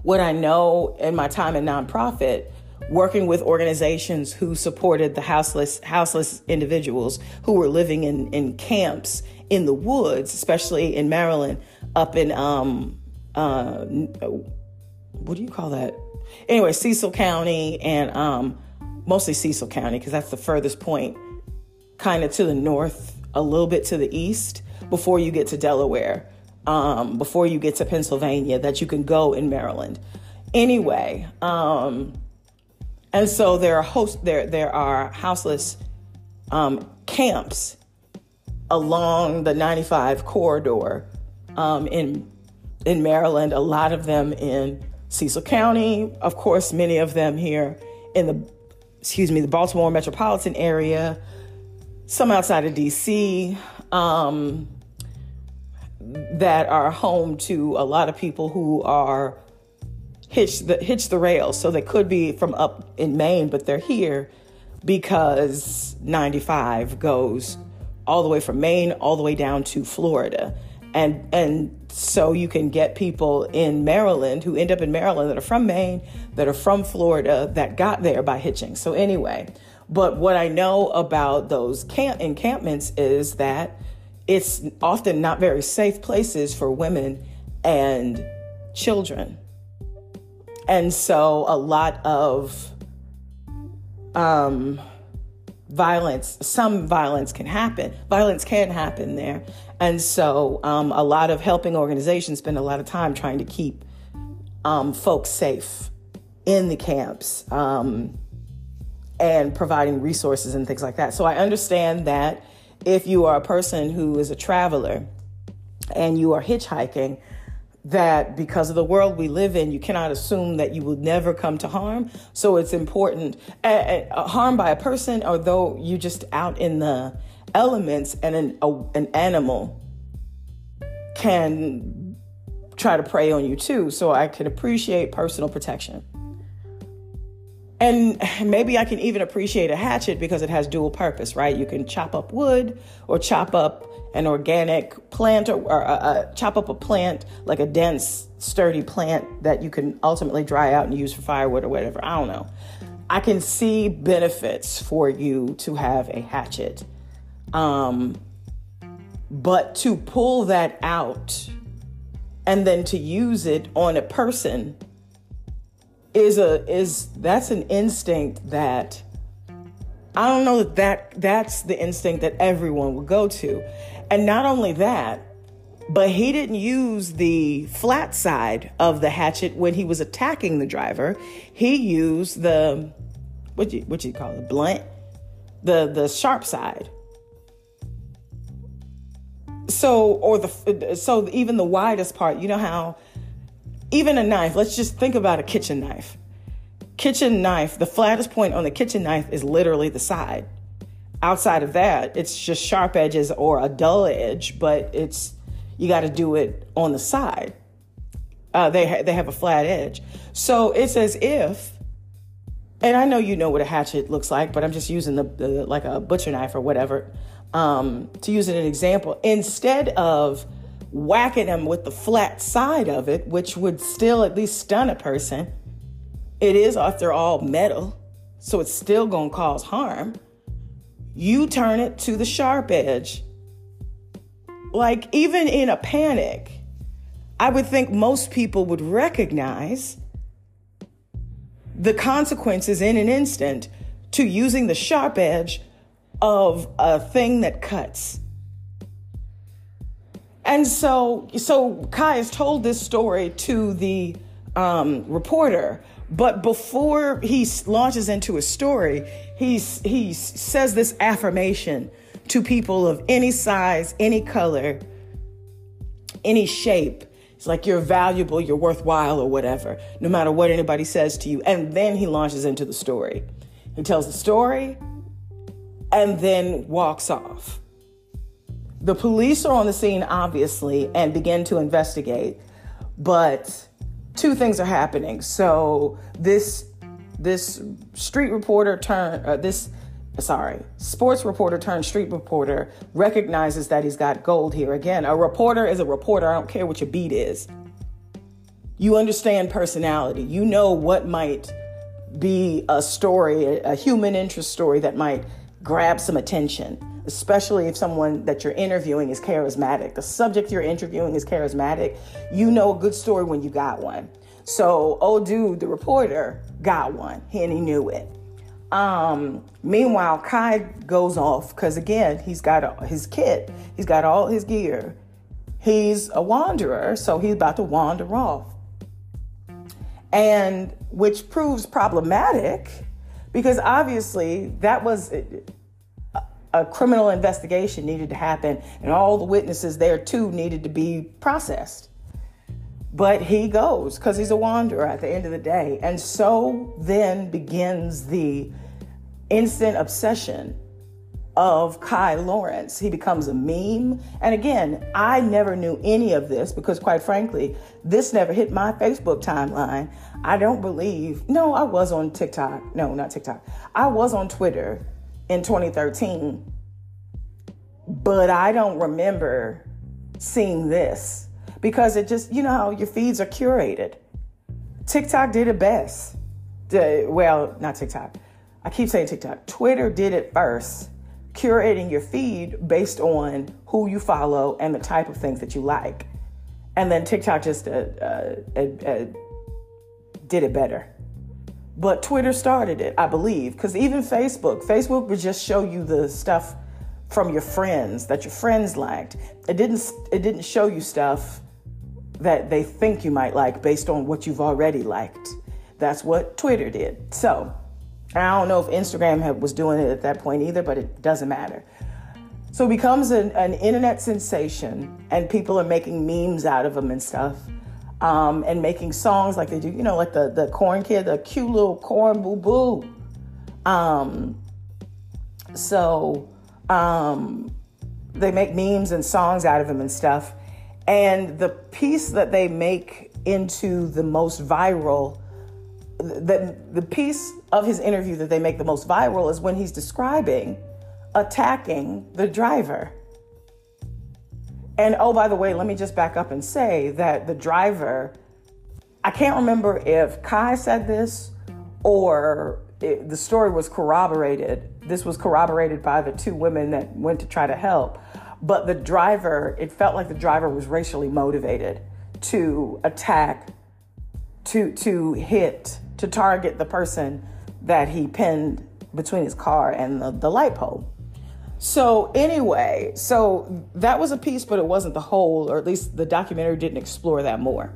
Speaker 1: What I know in my time in nonprofit working with organizations who supported the houseless houseless individuals who were living in, in camps in the woods, especially in Maryland, up in um uh what do you call that? Anyway, Cecil County and um mostly Cecil County because that's the furthest point, kind of to the north, a little bit to the east before you get to Delaware, um, before you get to Pennsylvania, that you can go in Maryland. Anyway, um, and so there are host there there are houseless um, camps along the 95 corridor um, in in Maryland. A lot of them in Cecil County, of course, many of them here in the excuse me the Baltimore metropolitan area. Some outside of D.C. Um, that are home to a lot of people who are hitch the hitch the rails. So they could be from up in Maine, but they're here because 95 goes all the way from Maine all the way down to Florida. And and so you can get people in Maryland who end up in Maryland that are from Maine, that are from Florida, that got there by hitching. So anyway, but what I know about those camp encampments is that it's often not very safe places for women and children. And so a lot of um, violence, some violence can happen. Violence can happen there. And so um, a lot of helping organizations spend a lot of time trying to keep um, folks safe in the camps um, and providing resources and things like that. So I understand that if you are a person who is a traveler and you are hitchhiking, that because of the world we live in, you cannot assume that you will never come to harm. So it's important. Uh, uh, harm by a person, although you just out in the elements, and an, a, an animal can try to prey on you too. So I can appreciate personal protection. And maybe I can even appreciate a hatchet because it has dual purpose, right? You can chop up wood or chop up an organic plant or, or uh, uh, chop up a plant like a dense, sturdy plant that you can ultimately dry out and use for firewood or whatever. I don't know. I can see benefits for you to have a hatchet. Um, but to pull that out and then to use it on a person is a is that's an instinct that I don't know that, that that's the instinct that everyone would go to. And not only that, but he didn't use the flat side of the hatchet when he was attacking the driver. He used the what you what you call it blunt, the the sharp side. So or the so even the widest part. You know how even a knife. Let's just think about a kitchen knife. Kitchen knife. The flattest point on the kitchen knife is literally the side. Outside of that, it's just sharp edges or a dull edge, but it's you got to do it on the side. Uh, they ha- they have a flat edge, so it's as if. And I know you know what a hatchet looks like, but I'm just using the, the like a butcher knife or whatever um, to use it an example. Instead of whacking them with the flat side of it, which would still at least stun a person, it is after all metal, so it's still gonna cause harm. You turn it to the sharp edge like, even in a panic, I would think most people would recognize the consequences in an instant to using the sharp edge of a thing that cuts. And so, so Kai has told this story to the um, reporter, but before he launches into a story, he he says this affirmation to people of any size, any color, any shape. It's like you're valuable, you're worthwhile, or whatever, no matter what anybody says to you. And then he launches into the story. He tells the story and then walks off. The police are on the scene, obviously, and begin to investigate. But two things are happening. So this this street reporter turn uh, this sorry, sports reporter turned street reporter recognizes that he's got gold here. Again, a reporter is a reporter. I don't care what your beat is. You understand personality. You know what might be a story, a human interest story that might grab some attention, especially if someone that you're interviewing is charismatic. The subject you're interviewing is charismatic. You know a good story when you got one. So, old dude, the reporter, got one, and he knew it. Um, meanwhile, Kai goes off because again, he's got his kit, he's got all his gear. He's a wanderer, so he's about to wander off. And which proves problematic because obviously that was a criminal investigation needed to happen and all the witnesses there too needed to be processed. But he goes because he's a wanderer at the end of the day. And so then begins the instant obsession of Kai Lawrence. He becomes a meme. And again, I never knew any of this because, quite frankly, this never hit my Facebook timeline. I don't believe, no, I was on TikTok. No, not TikTok. I was on Twitter in 2013, but I don't remember seeing this because it just, you know how your feeds are curated. TikTok did it best. Well, not TikTok. I keep saying TikTok. Twitter did it first, curating your feed based on who you follow and the type of things that you like. And then TikTok just uh, uh, uh, did it better. But Twitter started it, I believe, because even Facebook, Facebook would just show you the stuff from your friends that your friends liked. It didn't. It didn't show you stuff that they think you might like based on what you've already liked. That's what Twitter did. So I don't know if Instagram was doing it at that point either, but it doesn't matter. So it becomes an, an internet sensation, and people are making memes out of them and stuff, um, and making songs like they do, you know, like the the corn kid, the cute little corn boo boo. Um, so um, they make memes and songs out of them and stuff, and the piece that they make into the most viral the, the piece of his interview that they make the most viral is when he's describing attacking the driver. And oh, by the way, let me just back up and say that the driver, I can't remember if Kai said this or it, the story was corroborated. This was corroborated by the two women that went to try to help. But the driver, it felt like the driver was racially motivated to attack, to, to hit to target the person that he pinned between his car and the, the light pole. So, anyway, so that was a piece, but it wasn't the whole, or at least the documentary didn't explore that more.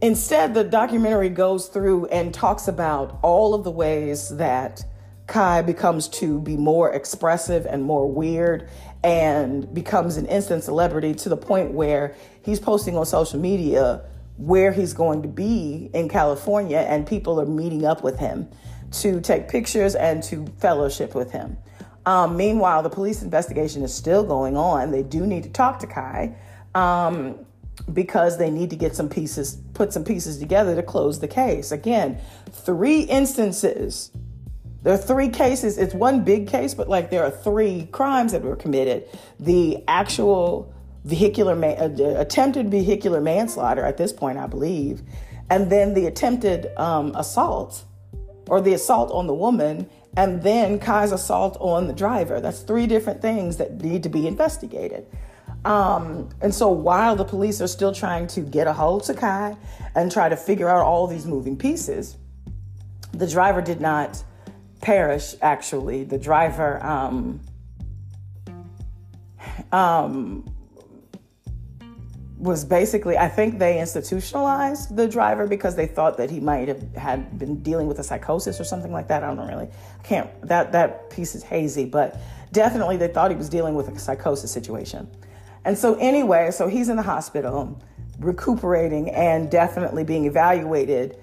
Speaker 1: Instead, the documentary goes through and talks about all of the ways that Kai becomes to be more expressive and more weird and becomes an instant celebrity to the point where he's posting on social media where he's going to be in California and people are meeting up with him to take pictures and to fellowship with him. Um, meanwhile, the police investigation is still going on. They do need to talk to Kai um, because they need to get some pieces, put some pieces together to close the case. Again, three instances. There are three cases. It's one big case, but like there are three crimes that were committed. The actual vehicular man, uh, attempted vehicular manslaughter at this point, I believe, and then the attempted um, assault or the assault on the woman, and then Kai's assault on the driver. That's three different things that need to be investigated. Um, and so while the police are still trying to get a hold to Kai and try to figure out all these moving pieces, the driver did not perish, actually. The driver um, um, was basically, I think they institutionalized the driver because they thought that he might have had been dealing with a psychosis or something like that. I don't really, I can't, that, that piece is hazy, but definitely they thought he was dealing with a psychosis situation. And so, anyway, so he's in the hospital recuperating and definitely being evaluated,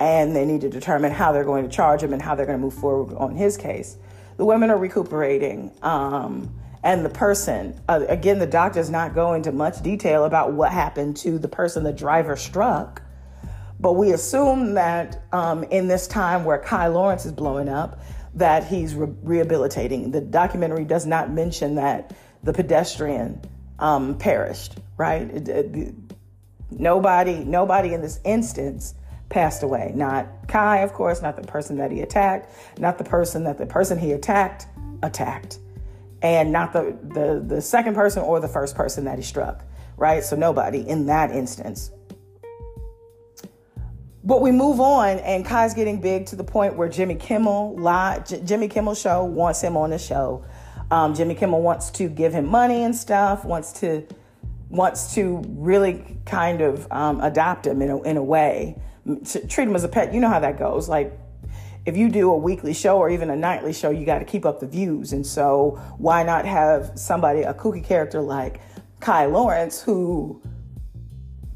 Speaker 1: and they need to determine how they're going to charge him and how they're going to move forward on his case. The women are recuperating. Um, and the person. Uh, again, the doc does not go into much detail about what happened to the person the driver struck, but we assume that um, in this time where Kai Lawrence is blowing up, that he's re- rehabilitating. The documentary does not mention that the pedestrian um, perished. Right? It, it, nobody, nobody in this instance passed away. Not Kai, of course, not the person that he attacked, not the person that the person he attacked attacked and not the, the, the second person or the first person that he struck, right? So nobody in that instance. But we move on, and Kai's getting big to the point where Jimmy Kimmel, J- Jimmy Kimmel Show wants him on the show. Um, Jimmy Kimmel wants to give him money and stuff, wants to wants to really kind of um, adopt him in a, in a way, treat him as a pet. You know how that goes. Like if you do a weekly show or even a nightly show, you got to keep up the views. And so, why not have somebody, a kooky character like Kai Lawrence, who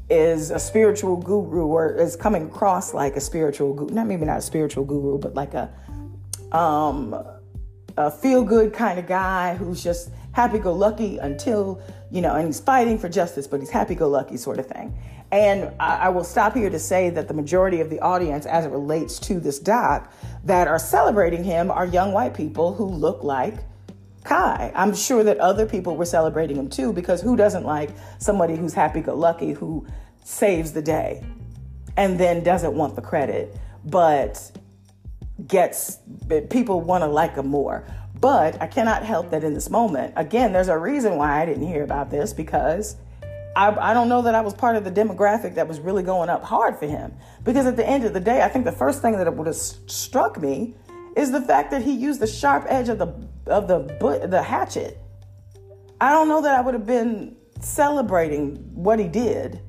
Speaker 1: is a spiritual guru or is coming across like a spiritual guru, not maybe not a spiritual guru, but like a um, a feel good kind of guy who's just happy go lucky until, you know, and he's fighting for justice, but he's happy go lucky sort of thing. And I, I will stop here to say that the majority of the audience, as it relates to this doc, that are celebrating him are young white people who look like Kai. I'm sure that other people were celebrating him too, because who doesn't like somebody who's happy go lucky, who saves the day and then doesn't want the credit, but gets people want to like him more. But I cannot help that in this moment, again, there's a reason why I didn't hear about this because I, I don't know that I was part of the demographic that was really going up hard for him. Because at the end of the day, I think the first thing that would have struck me is the fact that he used the sharp edge of the of the the hatchet. I don't know that I would have been celebrating what he did.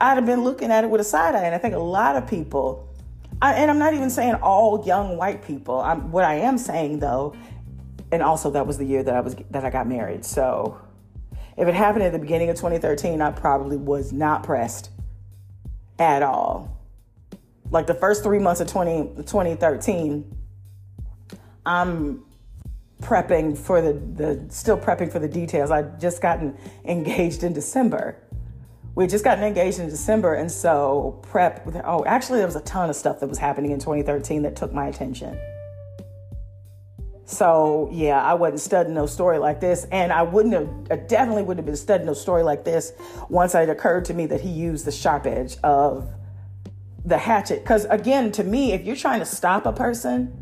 Speaker 1: I'd have been looking at it with a side eye, and I think a lot of people, I, and I'm not even saying all young white people. I'm, what I am saying though, and also that was the year that I was that I got married, so if it happened at the beginning of 2013, I probably was not pressed at all. Like the first three months of 20, 2013, I'm prepping for the, the still prepping for the details. I just gotten engaged in December. We just gotten engaged in December, and so prep. Oh, actually, there was a ton of stuff that was happening in 2013 that took my attention. So yeah, I wasn't studying no story like this, and I wouldn't have, I definitely wouldn't have been studying no story like this once it occurred to me that he used the sharp edge of the hatchet. Because again, to me, if you're trying to stop a person,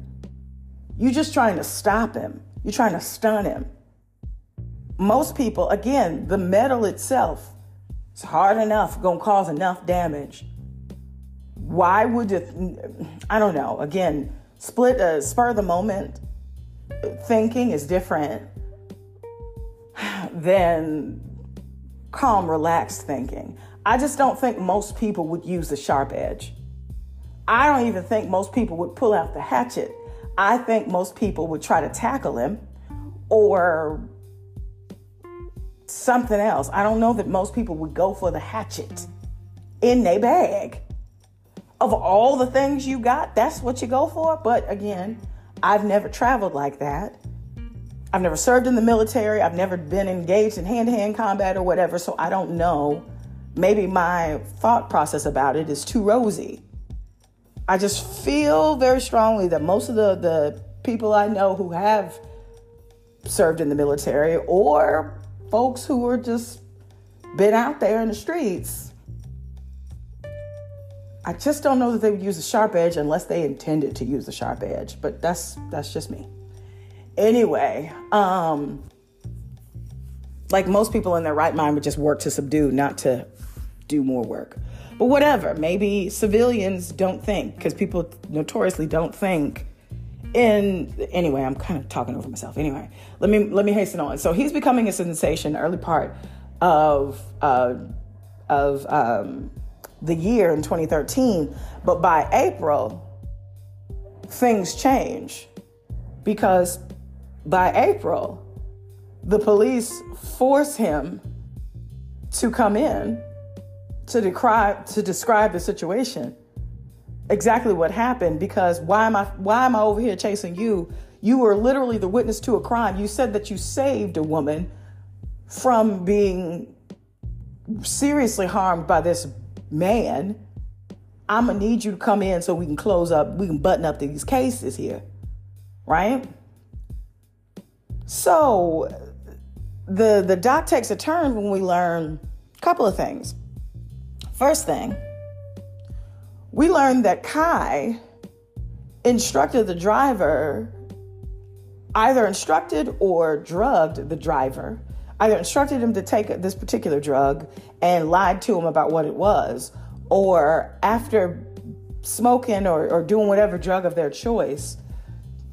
Speaker 1: you're just trying to stop him. You're trying to stun him. Most people, again, the metal itself is hard enough, gonna cause enough damage why would you, I don't know. Again, split, uh, spur the moment thinking is different than calm, relaxed thinking. I just don't think most people would use the sharp edge. I don't even think most people would pull out the hatchet. I think most people would try to tackle him or something else. I don't know that most people would go for the hatchet in their bag. Of all the things you got, that's what you go for. But again, I've never traveled like that. I've never served in the military. I've never been engaged in hand to hand combat or whatever. So I don't know. Maybe my thought process about it is too rosy. I just feel very strongly that most of the, the people I know who have served in the military or folks who are just been out there in the streets, I just don't know that they would use a sharp edge unless they intended to use a sharp edge. But that's that's just me. Anyway, um, like most people in their right mind would just work to subdue, not to do more work. But whatever, maybe civilians don't think because people notoriously don't think. In anyway, I'm kind of talking over myself. Anyway, let me let me hasten on. So he's becoming a sensation early part of uh, of um, the year in 2013, but by April, things change because by April, the police force him to come in to describe to describe the situation exactly what happened because why am I why am I over here chasing you? You were literally the witness to a crime. You said that you saved a woman from being seriously harmed by this man. I'm gonna need you to come in so we can close up, we can button up these cases here. Right? So the the doc takes a turn when we learn a couple of things. First thing, we learned that Kai instructed the driver, either instructed or drugged the driver, either instructed him to take this particular drug and lied to him about what it was, or after smoking or, or doing whatever drug of their choice,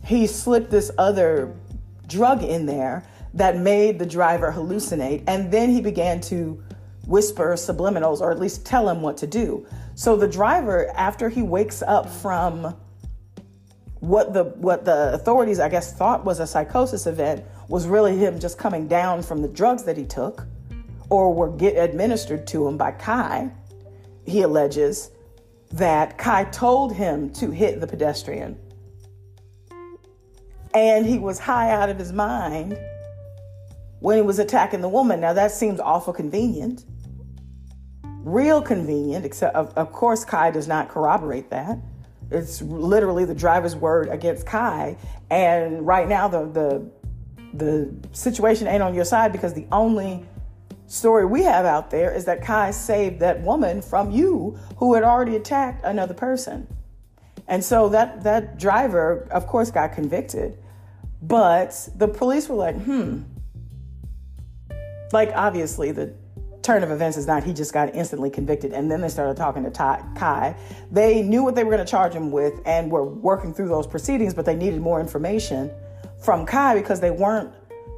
Speaker 1: he slipped this other drug in there that made the driver hallucinate. And then he began to whisper subliminals or at least tell him what to do. So the driver, after he wakes up from what the what the authorities I guess thought was a psychosis event was really him just coming down from the drugs that he took or were get administered to him by Kai. He alleges that Kai told him to hit the pedestrian. And he was high out of his mind when he was attacking the woman. Now that seems awful convenient real convenient, except of, of course Kai does not corroborate that. It's literally the driver's word against Kai. And right now the the the situation ain't on your side because the only story we have out there is that Kai saved that woman from you who had already attacked another person. And so that that driver, of course, got convicted. But the police were like, hmm. Like obviously the turn of events is not he just got instantly convicted and then they started talking to Ty, Kai. They knew what they were going to charge him with and were working through those proceedings, but they needed more information from Kai because they weren't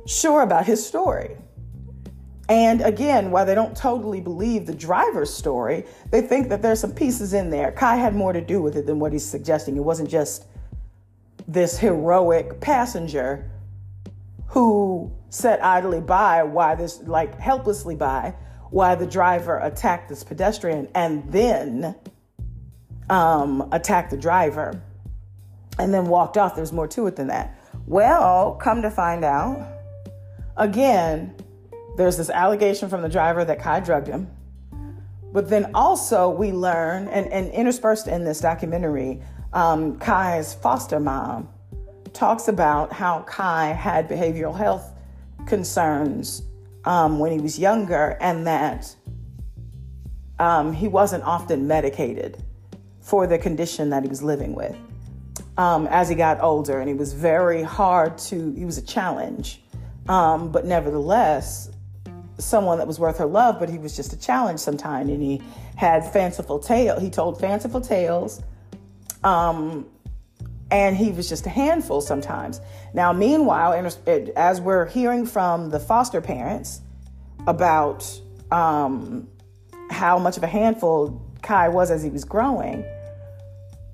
Speaker 1: sure about his story. And again, while they don't totally believe the driver's story, they think that there's some pieces in there. Kai had more to do with it than what he's suggesting. It wasn't just this heroic passenger who sat idly by why this like helplessly by why the driver attacked this pedestrian and then um, attacked the driver and then walked off. There's more to it than that. Well, come to find out, again, there's this allegation from the driver that Kai drugged him. But then also, we learn, and, and interspersed in this documentary, um, Kai's foster mom talks about how Kai had behavioral health concerns um, when he was younger, and that um, he wasn't often medicated for the condition that he was living with um, as he got older. And he was very hard to, he was a challenge. Um, but nevertheless, someone that was worth her love, but he was just a challenge sometimes. And he had fanciful tale. He told fanciful tales. Um, and he was just a handful sometimes. Now, meanwhile, as we're hearing from the foster parents about um, how much of a handful Kai was as he was growing,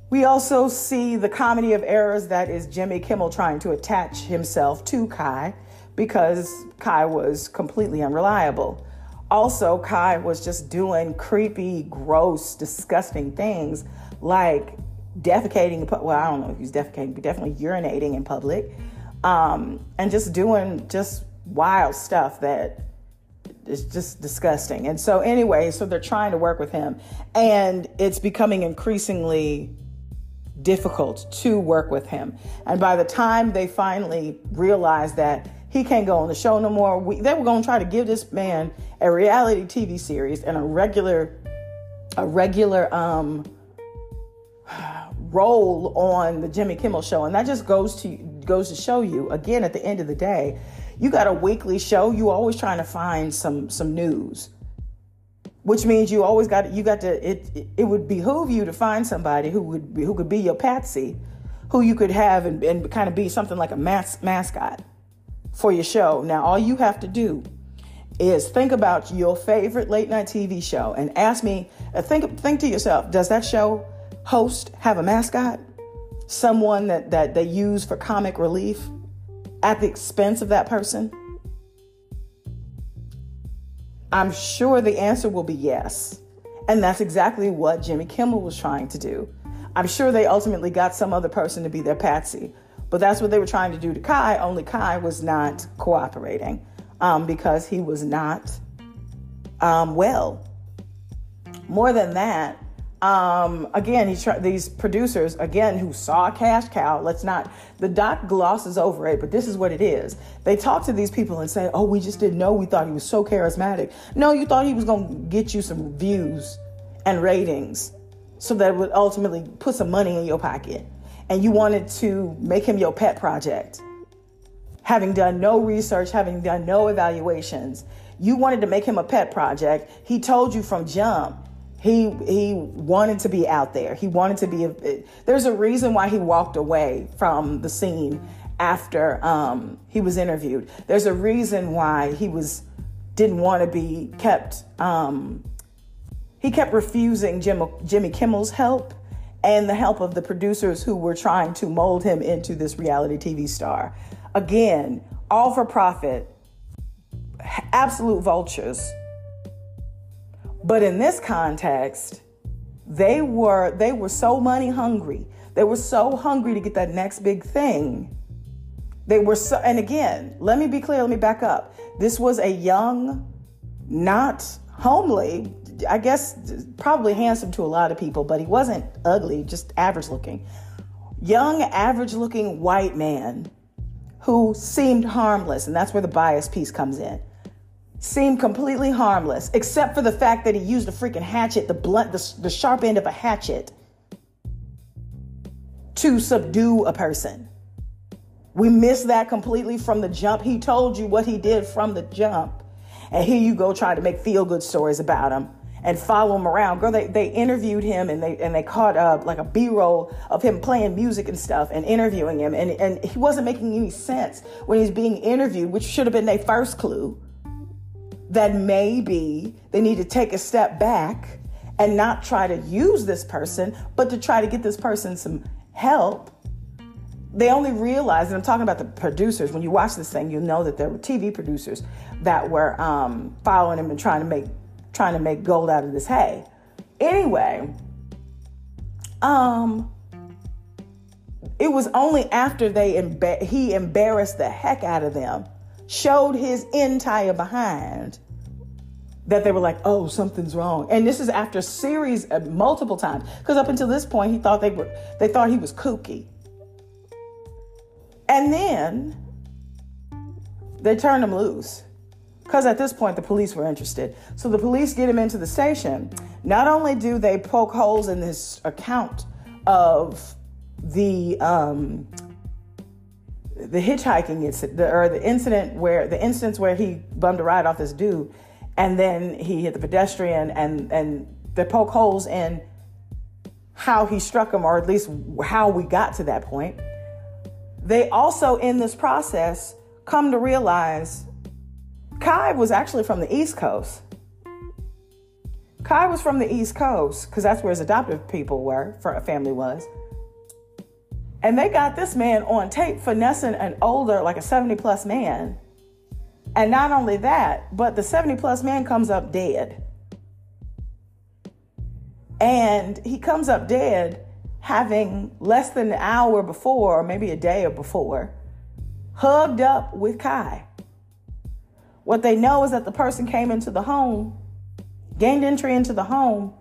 Speaker 1: we also see the comedy of errors that is Jimmy Kimmel trying to attach himself to Kai because Kai was completely unreliable. Also, Kai was just doing creepy, gross, disgusting things like defecating. Well, I don't know if he's defecating, but definitely urinating in public, um, and just doing just wild stuff that is just disgusting. And so, anyway, so they're trying to work with him, and it's becoming increasingly difficult to work with him. And by the time they finally realized that he can't go on the show no more, we, they were going to try to give this man a reality TV series and a regular, a regular um, role on the Jimmy Kimmel show. And that just goes to goes to show you again at the end of the day, you got a weekly show, you always trying to find some some news. Which means you always got you got to it it would behoove you to find somebody who would be, who could be your patsy, who you could have and, and kind of be something like a mas- mascot for your show. Now all you have to do is think about your favorite late night TV show and ask me uh, think think to yourself, does that show host have a mascot? Someone that, that they use for comic relief at the expense of that person? I'm sure the answer will be yes. And that's exactly what Jimmy Kimmel was trying to do. I'm sure they ultimately got some other person to be their patsy, but that's what they were trying to do to Kai, only Kai was not cooperating um, because he was not um, well. More than that, um, again, try- these producers again who saw cash cow. Let's not. The doc glosses over it, but this is what it is. They talk to these people and say, "Oh, we just didn't know. We thought he was so charismatic." No, you thought he was going to get you some views and ratings, so that would ultimately put some money in your pocket, and you wanted to make him your pet project. Having done no research, having done no evaluations, you wanted to make him a pet project. He told you from jump he he wanted to be out there. He wanted to be. A, there's a reason why he walked away from the scene after um, he was interviewed. There's a reason why he was didn't want to be kept. Um, he kept refusing Jim, Jimmy Kimmel's help and the help of the producers who were trying to mold him into this reality TV star. Again, all for profit, absolute vultures but in this context, they were they were so money hungry. They were so hungry to get that next big thing. They were so and again, let me be clear, let me back up. This was a young, not homely, I guess probably handsome to a lot of people, but he wasn't ugly, just average looking. Young, average looking white man who seemed harmless, and that's where the bias piece comes in seemed completely harmless, except for the fact that he used a freaking hatchet, the blunt, the, the sharp end of a hatchet, to subdue a person. We missed that completely from the jump. He told you what he did from the jump. And here you go trying to make feel good stories about him and follow him around. Girl, they, they interviewed him and they and they caught up like a B-roll of him playing music and stuff and interviewing him. And, and he wasn't making any sense when he's being interviewed, which should have been their first clue that maybe they need to take a step back and not try to use this person, but to try to get this person some help. They only realized, and I'm talking about the producers. When you watch this thing, you'll know that there were TV producers that were um, following him and trying to make trying to make gold out of this hay. Anyway, um, it was only after they emba- he embarrassed the heck out of them showed his entire behind that they were like, oh, something's wrong. And this is after series uh, multiple times. Because up until this point, he thought they were they thought he was kooky. And then they turned him loose. Because at this point, the police were interested. So the police get him into the station. Not only do they poke holes in this account of the um, the hitchhiking incident, or the incident where the instance where he bummed a ride off this dude, and then he hit the pedestrian, and and they poke holes in how he struck him, or at least how we got to that point. They also, in this process, come to realize Kai was actually from the East Coast. Kai was from the East Coast because that's where his adoptive people were, for a family was. And they got this man on tape finessing an older, like a 70 plus man. And not only that, but the 70 plus man comes up dead. And he comes up dead having less than an hour before, or maybe a day or before, hugged up with Kai. What they know is that the person came into the home, gained entry into the home,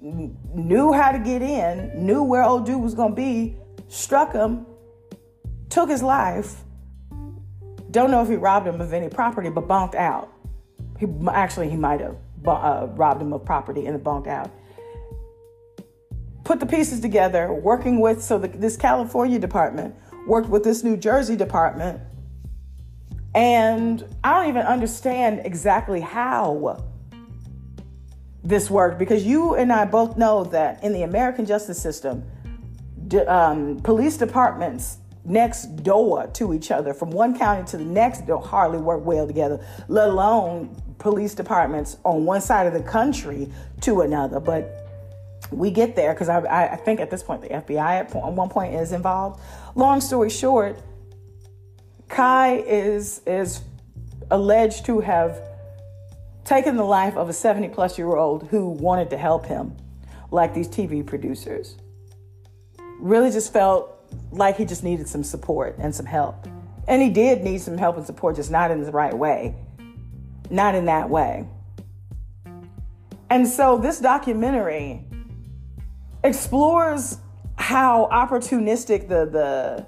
Speaker 1: knew how to get in, knew where old dude was going to be, struck him, took his life. Don't know if he robbed him of any property, but bonked out. He actually he might have uh, robbed him of property and bonked out. Put the pieces together, working with so the, this California department worked with this New Jersey department, and I don't even understand exactly how this worked because you and I both know that in the American justice system, um, police departments next door to each other from one county to the next don't hardly work well together, let alone police departments on one side of the country to another. But we get there because I, I, think at this point the FBI at one point is involved. Long story short, Kai is is alleged to have taken the life of a 70 plus year old who wanted to help him, like these TV producers really just felt like he just needed some support and some help. And he did need some help and support, just not in the right way, not in that way. And so this documentary explores how opportunistic the the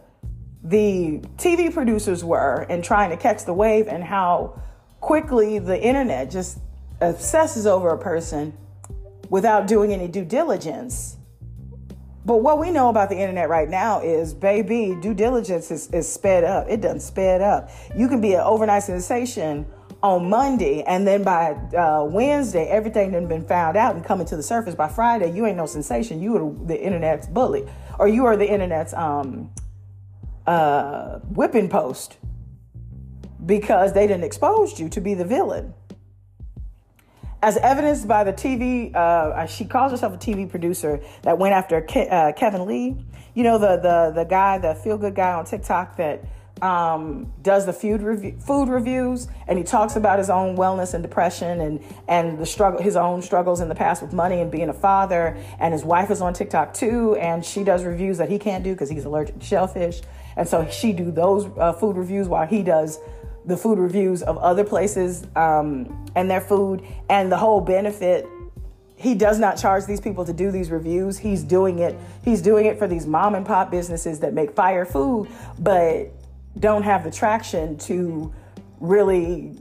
Speaker 1: the TV producers were in trying to catch the wave and how quickly the internet just obsesses over a person without doing any due diligence. But what we know about the internet right now is, baby, due diligence is, is sped up. It doesn't sped up. You can be an overnight sensation on Monday, and then by uh, Wednesday, everything done been found out and coming to the surface. By Friday, you ain't no sensation. You are the internet's bully, or you are the internet's um, uh, whipping post because they didn't expose you to be the villain as evidenced by the TV, uh, she calls herself a TV producer that went after Ke- uh, Kevin Lee. You know the the the guy, the feel good guy on TikTok that um, does the food food reviews, and he talks about his own wellness and depression and and the struggle, his own struggles in the past with money and being a father. And his wife is on TikTok too, and she does reviews that he can't do because he's allergic to shellfish, and so she do those uh, food reviews while he does the food reviews of other places um, and their food and the whole benefit. He does not charge these people to do these reviews. He's doing it he's doing it for these mom and pop businesses that make fire food but don't have the traction to really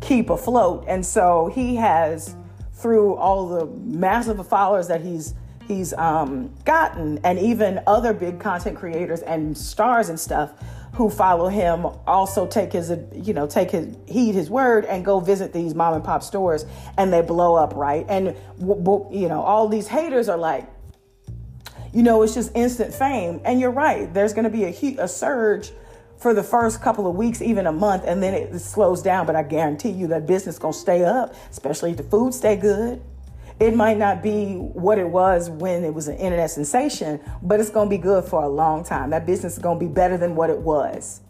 Speaker 1: keep afloat. And so he has through all the massive followers that he's he's um, gotten and even other big content creators and stars and stuff who follow him also take his you know take his heed his word and go visit these mom and pop stores and they blow up right? And you know all these haters are like you know it's just instant fame. And you're right there's going to be a, heat a surge for the first couple of weeks even a month and then it slows down. But i guarantee you that business to stay up especially if the food stay good it might not be what it was when it was an internet sensation, but it's going to be good for a long time. That business is going to be better than what it was.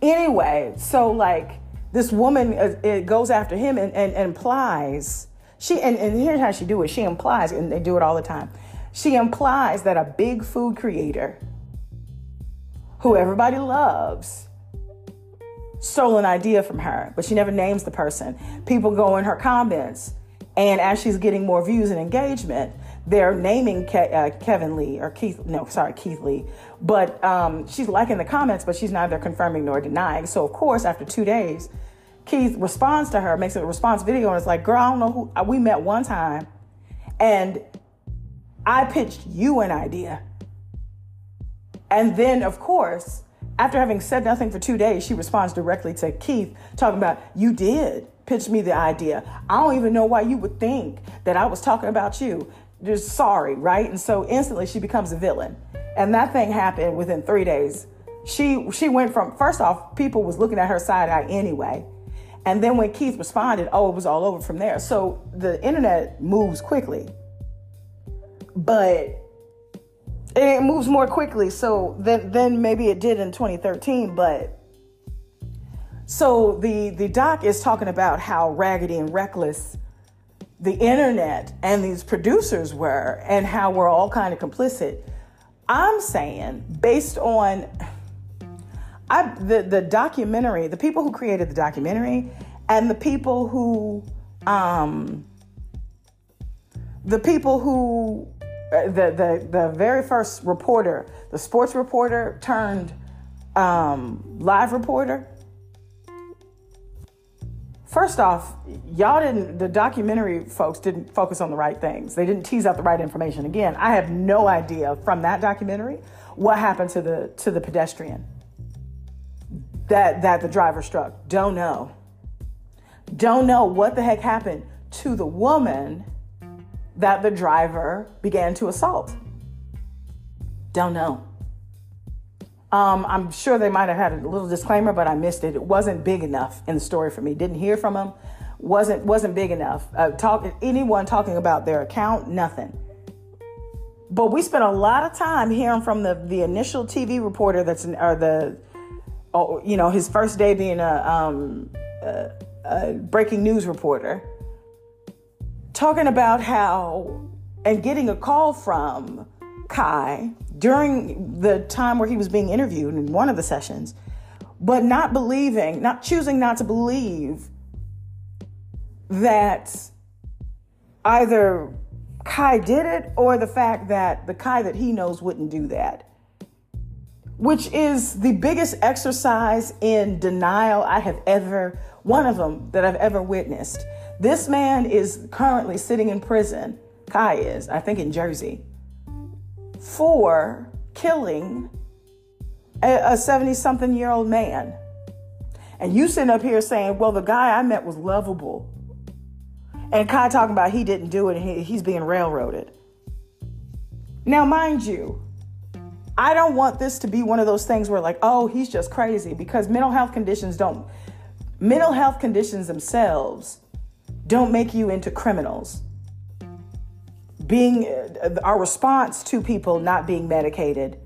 Speaker 1: Anyway, so like this woman uh, it goes after him and, and, and implies she and, and here's how she do it. She implies, and they do it all the time. She implies that a big food creator who everybody loves stole an idea from her, but she never names the person. People go in her comments and as she's getting more views and engagement, they're naming Ke- uh, Kevin Lee or Keith, no, sorry, Keith Lee. But um, she's liking the comments, but she's neither confirming nor denying. So, of course, after two days, Keith responds to her, makes a response video, and it's like, girl, I don't know who, uh, we met one time, and I pitched you an idea. And then, of course, after having said nothing for two days, she responds directly to Keith, talking about, You did pitch me the idea. I don't even know why you would think that I was talking about you. Just sorry, right? And so instantly she becomes a villain. And that thing happened within three days. She she went from first off, people was looking at her side eye anyway. And then when Keith responded, oh, it was all over from there. So the internet moves quickly. But it moves more quickly. So then, then maybe it did in 2013. But so the the doc is talking about how raggedy and reckless the internet and these producers were, and how we're all kind of complicit. I'm saying, based on I, the the documentary, the people who created the documentary, and the people who, um, the people who uh, the, the, the very first reporter, the sports reporter turned um, live reporter. First off, y'all didn't, the documentary folks didn't focus on the right things. They didn't tease out the right information. Again, I have no idea from that documentary what happened to the, to the pedestrian that, that the driver struck. Don't know. Don't know what the heck happened to the woman that the driver began to assault? Don't know. Um, I'm sure they might have had a little disclaimer, but I missed it. It wasn't big enough in the story for me. Didn't hear from them. wasn't wasn't big enough. Uh, talk anyone talking about their account, nothing. But we spent a lot of time hearing from the the initial TV reporter that's or the, oh, you know, his first day being a, um, a, a breaking news reporter talking about how and getting a call from Kai during the time where he was being interviewed in one of the sessions, but not believing, not choosing not to believe that either Kai did it or the fact that the Kai that he knows wouldn't do that. Which is the biggest exercise in denial I have ever, one of them that I've ever witnessed. This man is currently sitting in prison, Kai is, I think in Jersey, for killing a 70 something year old man. And you sitting up here saying, well, the guy I met was lovable. And Kai talking about he didn't do it and he, he's being railroaded. Now, mind you, I don't want this to be one of those things where, like, oh, he's just crazy because mental health conditions don't, mental health conditions themselves don't make you into criminals. Being uh, our response to people not being medicated.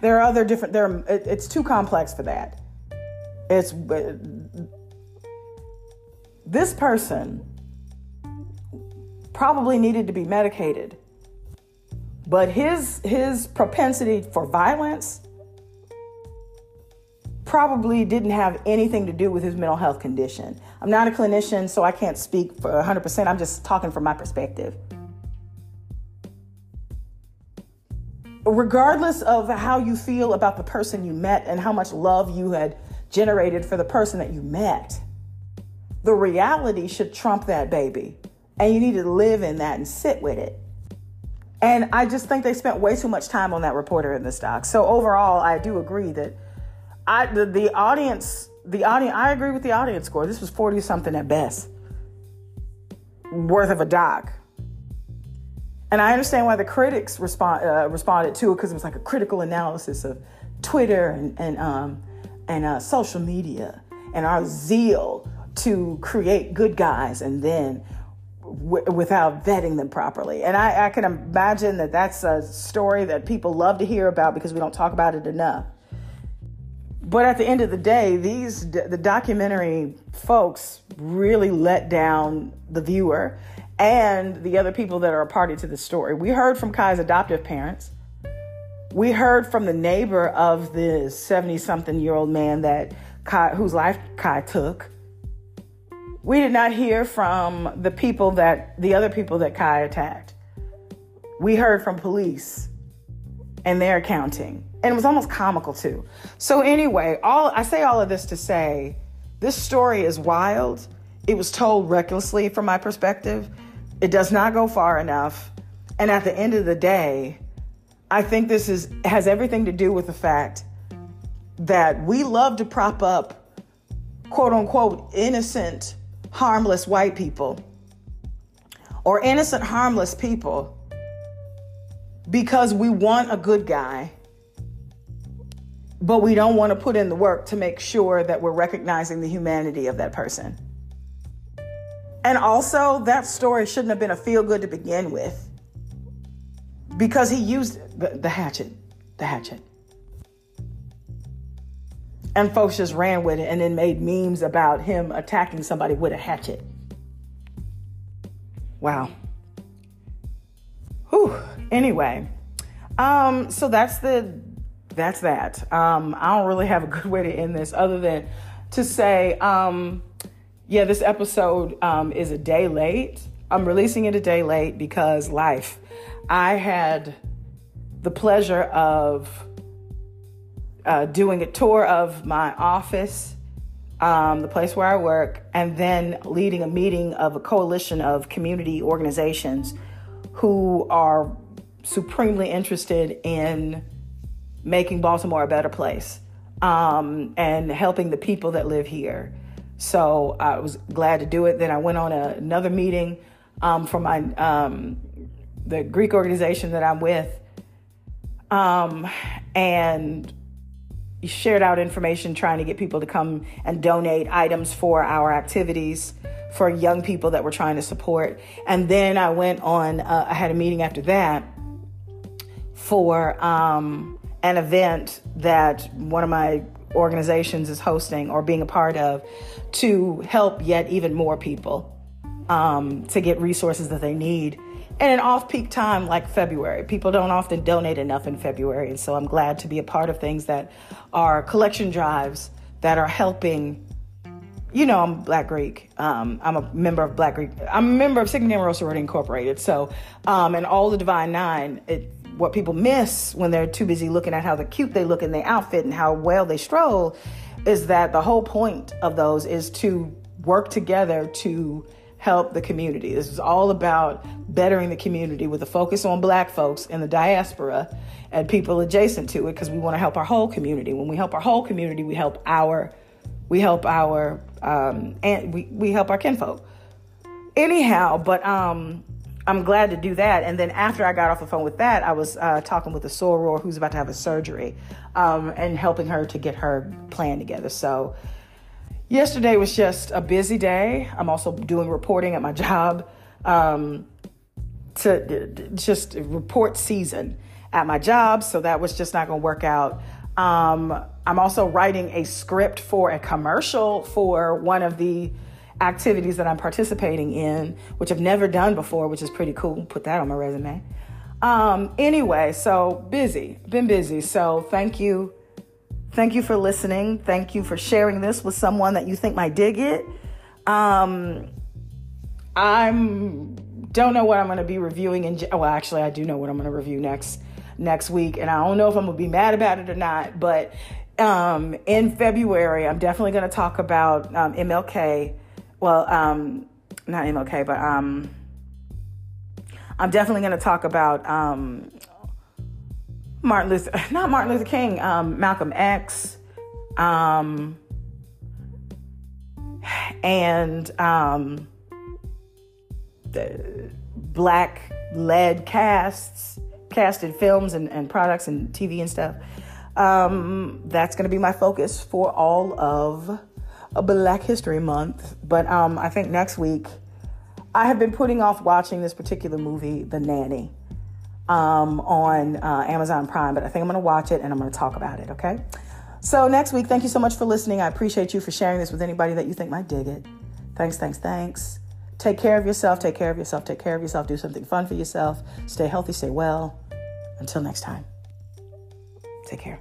Speaker 1: There are other different. There, it's too complex for that. It's uh, this person probably needed to be medicated, but his his propensity for violence probably didn't have anything to do with his mental health condition. I'm not a clinician, so I can't speak for 100%. I'm just talking from my perspective. Regardless of how you feel about the person you met and how much love you had generated for the person that you met, the reality should trump that baby. And you need to live in that and sit with it. And I just think they spent way too much time on that reporter in this doc. So overall, I do agree that I the, the audience the audience I agree with the audience score. This was 40 something at best. Worth of a doc. And I understand why the critics respond, uh, responded to it because it was like a critical analysis of Twitter and and um, and uh, social media and our zeal to create good guys and then w- without vetting them properly. And I, I can imagine that that's a story that people love to hear about because we don't talk about it enough. But at the end of the day, these the documentary folks really let down the viewer and the other people that are a party to the story. We heard from Kai's adoptive parents. We heard from the neighbor of the 70 something year old man that Kai, whose life Kai took. We did not hear from the people that the other people that Kai attacked. We heard from police and their accounting and it was almost comical too. So anyway, all I say all of this to say this story is wild. It was told recklessly from my perspective. It does not go far enough. And at the end of the day, I think this is has everything to do with the fact that we love to prop up quote unquote innocent, harmless white people or innocent, harmless people because we want a good guy, but we don't want to put in the work to make sure that we're recognizing the humanity of that person. And also, that story shouldn't have been a feel good to begin with because he used the, hatchet, the hatchet. And folks just ran with it and then made memes about him attacking somebody with a hatchet. Wow. Whew. Anyway, um, so that's the that's that. Um, I don't really have a good way to end this other than to say, um, yeah, this episode um, is a day late. I'm releasing it a day late because life. I had the pleasure of uh, doing a tour of my office, um, the place where I work, and then leading a meeting of a coalition of community organizations who are supremely interested in making Baltimore a better place um, and helping the people that live here. So I was glad to do it. Then I went on a, another meeting um, for my um, the Greek organization that I'm with, um, and shared out information trying to get people to come and donate items for our activities for young people that we're trying to support. And then I went on, uh, I had a meeting after that for um, an event that one of my organizations is hosting or being a part of to help yet even more people um, to get resources that they need in an off peak time like February. People don't often donate enough in February. And so I'm glad to be a part of things that are collection drives that are helping. You know, I'm Black Greek. Um, I'm a member of Black Greek. I'm a member of Sigma Gamma Sorority Incorporated. So, um, and all the Divine Nine, it, what people miss when they're too busy looking at how cute they look in their outfit and how well they stroll is that the whole point of those is to work together to help the community. This is all about bettering the community with a focus on black folks in the diaspora and people adjacent to it because we want to help our whole community. When we help our whole community, we help our we help our um, and we, we help our kinfolk. Anyhow, but um, I'm glad to do that. And then after I got off the phone with that, I was uh, talking with a soror who's about to have a surgery um, and helping her to get her plan together. So yesterday was just a busy day. I'm also doing reporting at my job um, to just report season at my job. So that was just not going to work out. Um, I'm also writing a script for a commercial for one of the activities that I'm participating in, which I've never done before, which is pretty cool. Put that on my resume. Um, anyway, so busy, been busy. So thank you. Thank you for listening. Thank you for sharing this with someone that you think might dig it. Um, I'm don't know what I'm going to be reviewing in well actually I do know what I'm going to review next next week and I don't know if I'm going to be mad about it or not but um, in February I'm definitely going to talk about um, MLK well, um, not MLK, but um, I'm definitely going to talk about um, Martin Luther, not Martin Luther King, um, Malcolm X, um, and um, the black led casts, casted films and, and products and TV and stuff. Um, that's going to be my focus for all of a Black History Month. But um, I think next week, I have been putting off watching this particular movie, The Nanny, um, on uh, Amazon Prime. But I think I'm going to watch it and I'm going to talk about it, okay? So next week, thank you so much for listening. I appreciate you for sharing this with anybody that you think might dig it. Thanks, thanks, thanks. Take care of yourself, take care of yourself, take care of yourself. Do something fun for yourself. Stay healthy, stay well. Until next time, take care.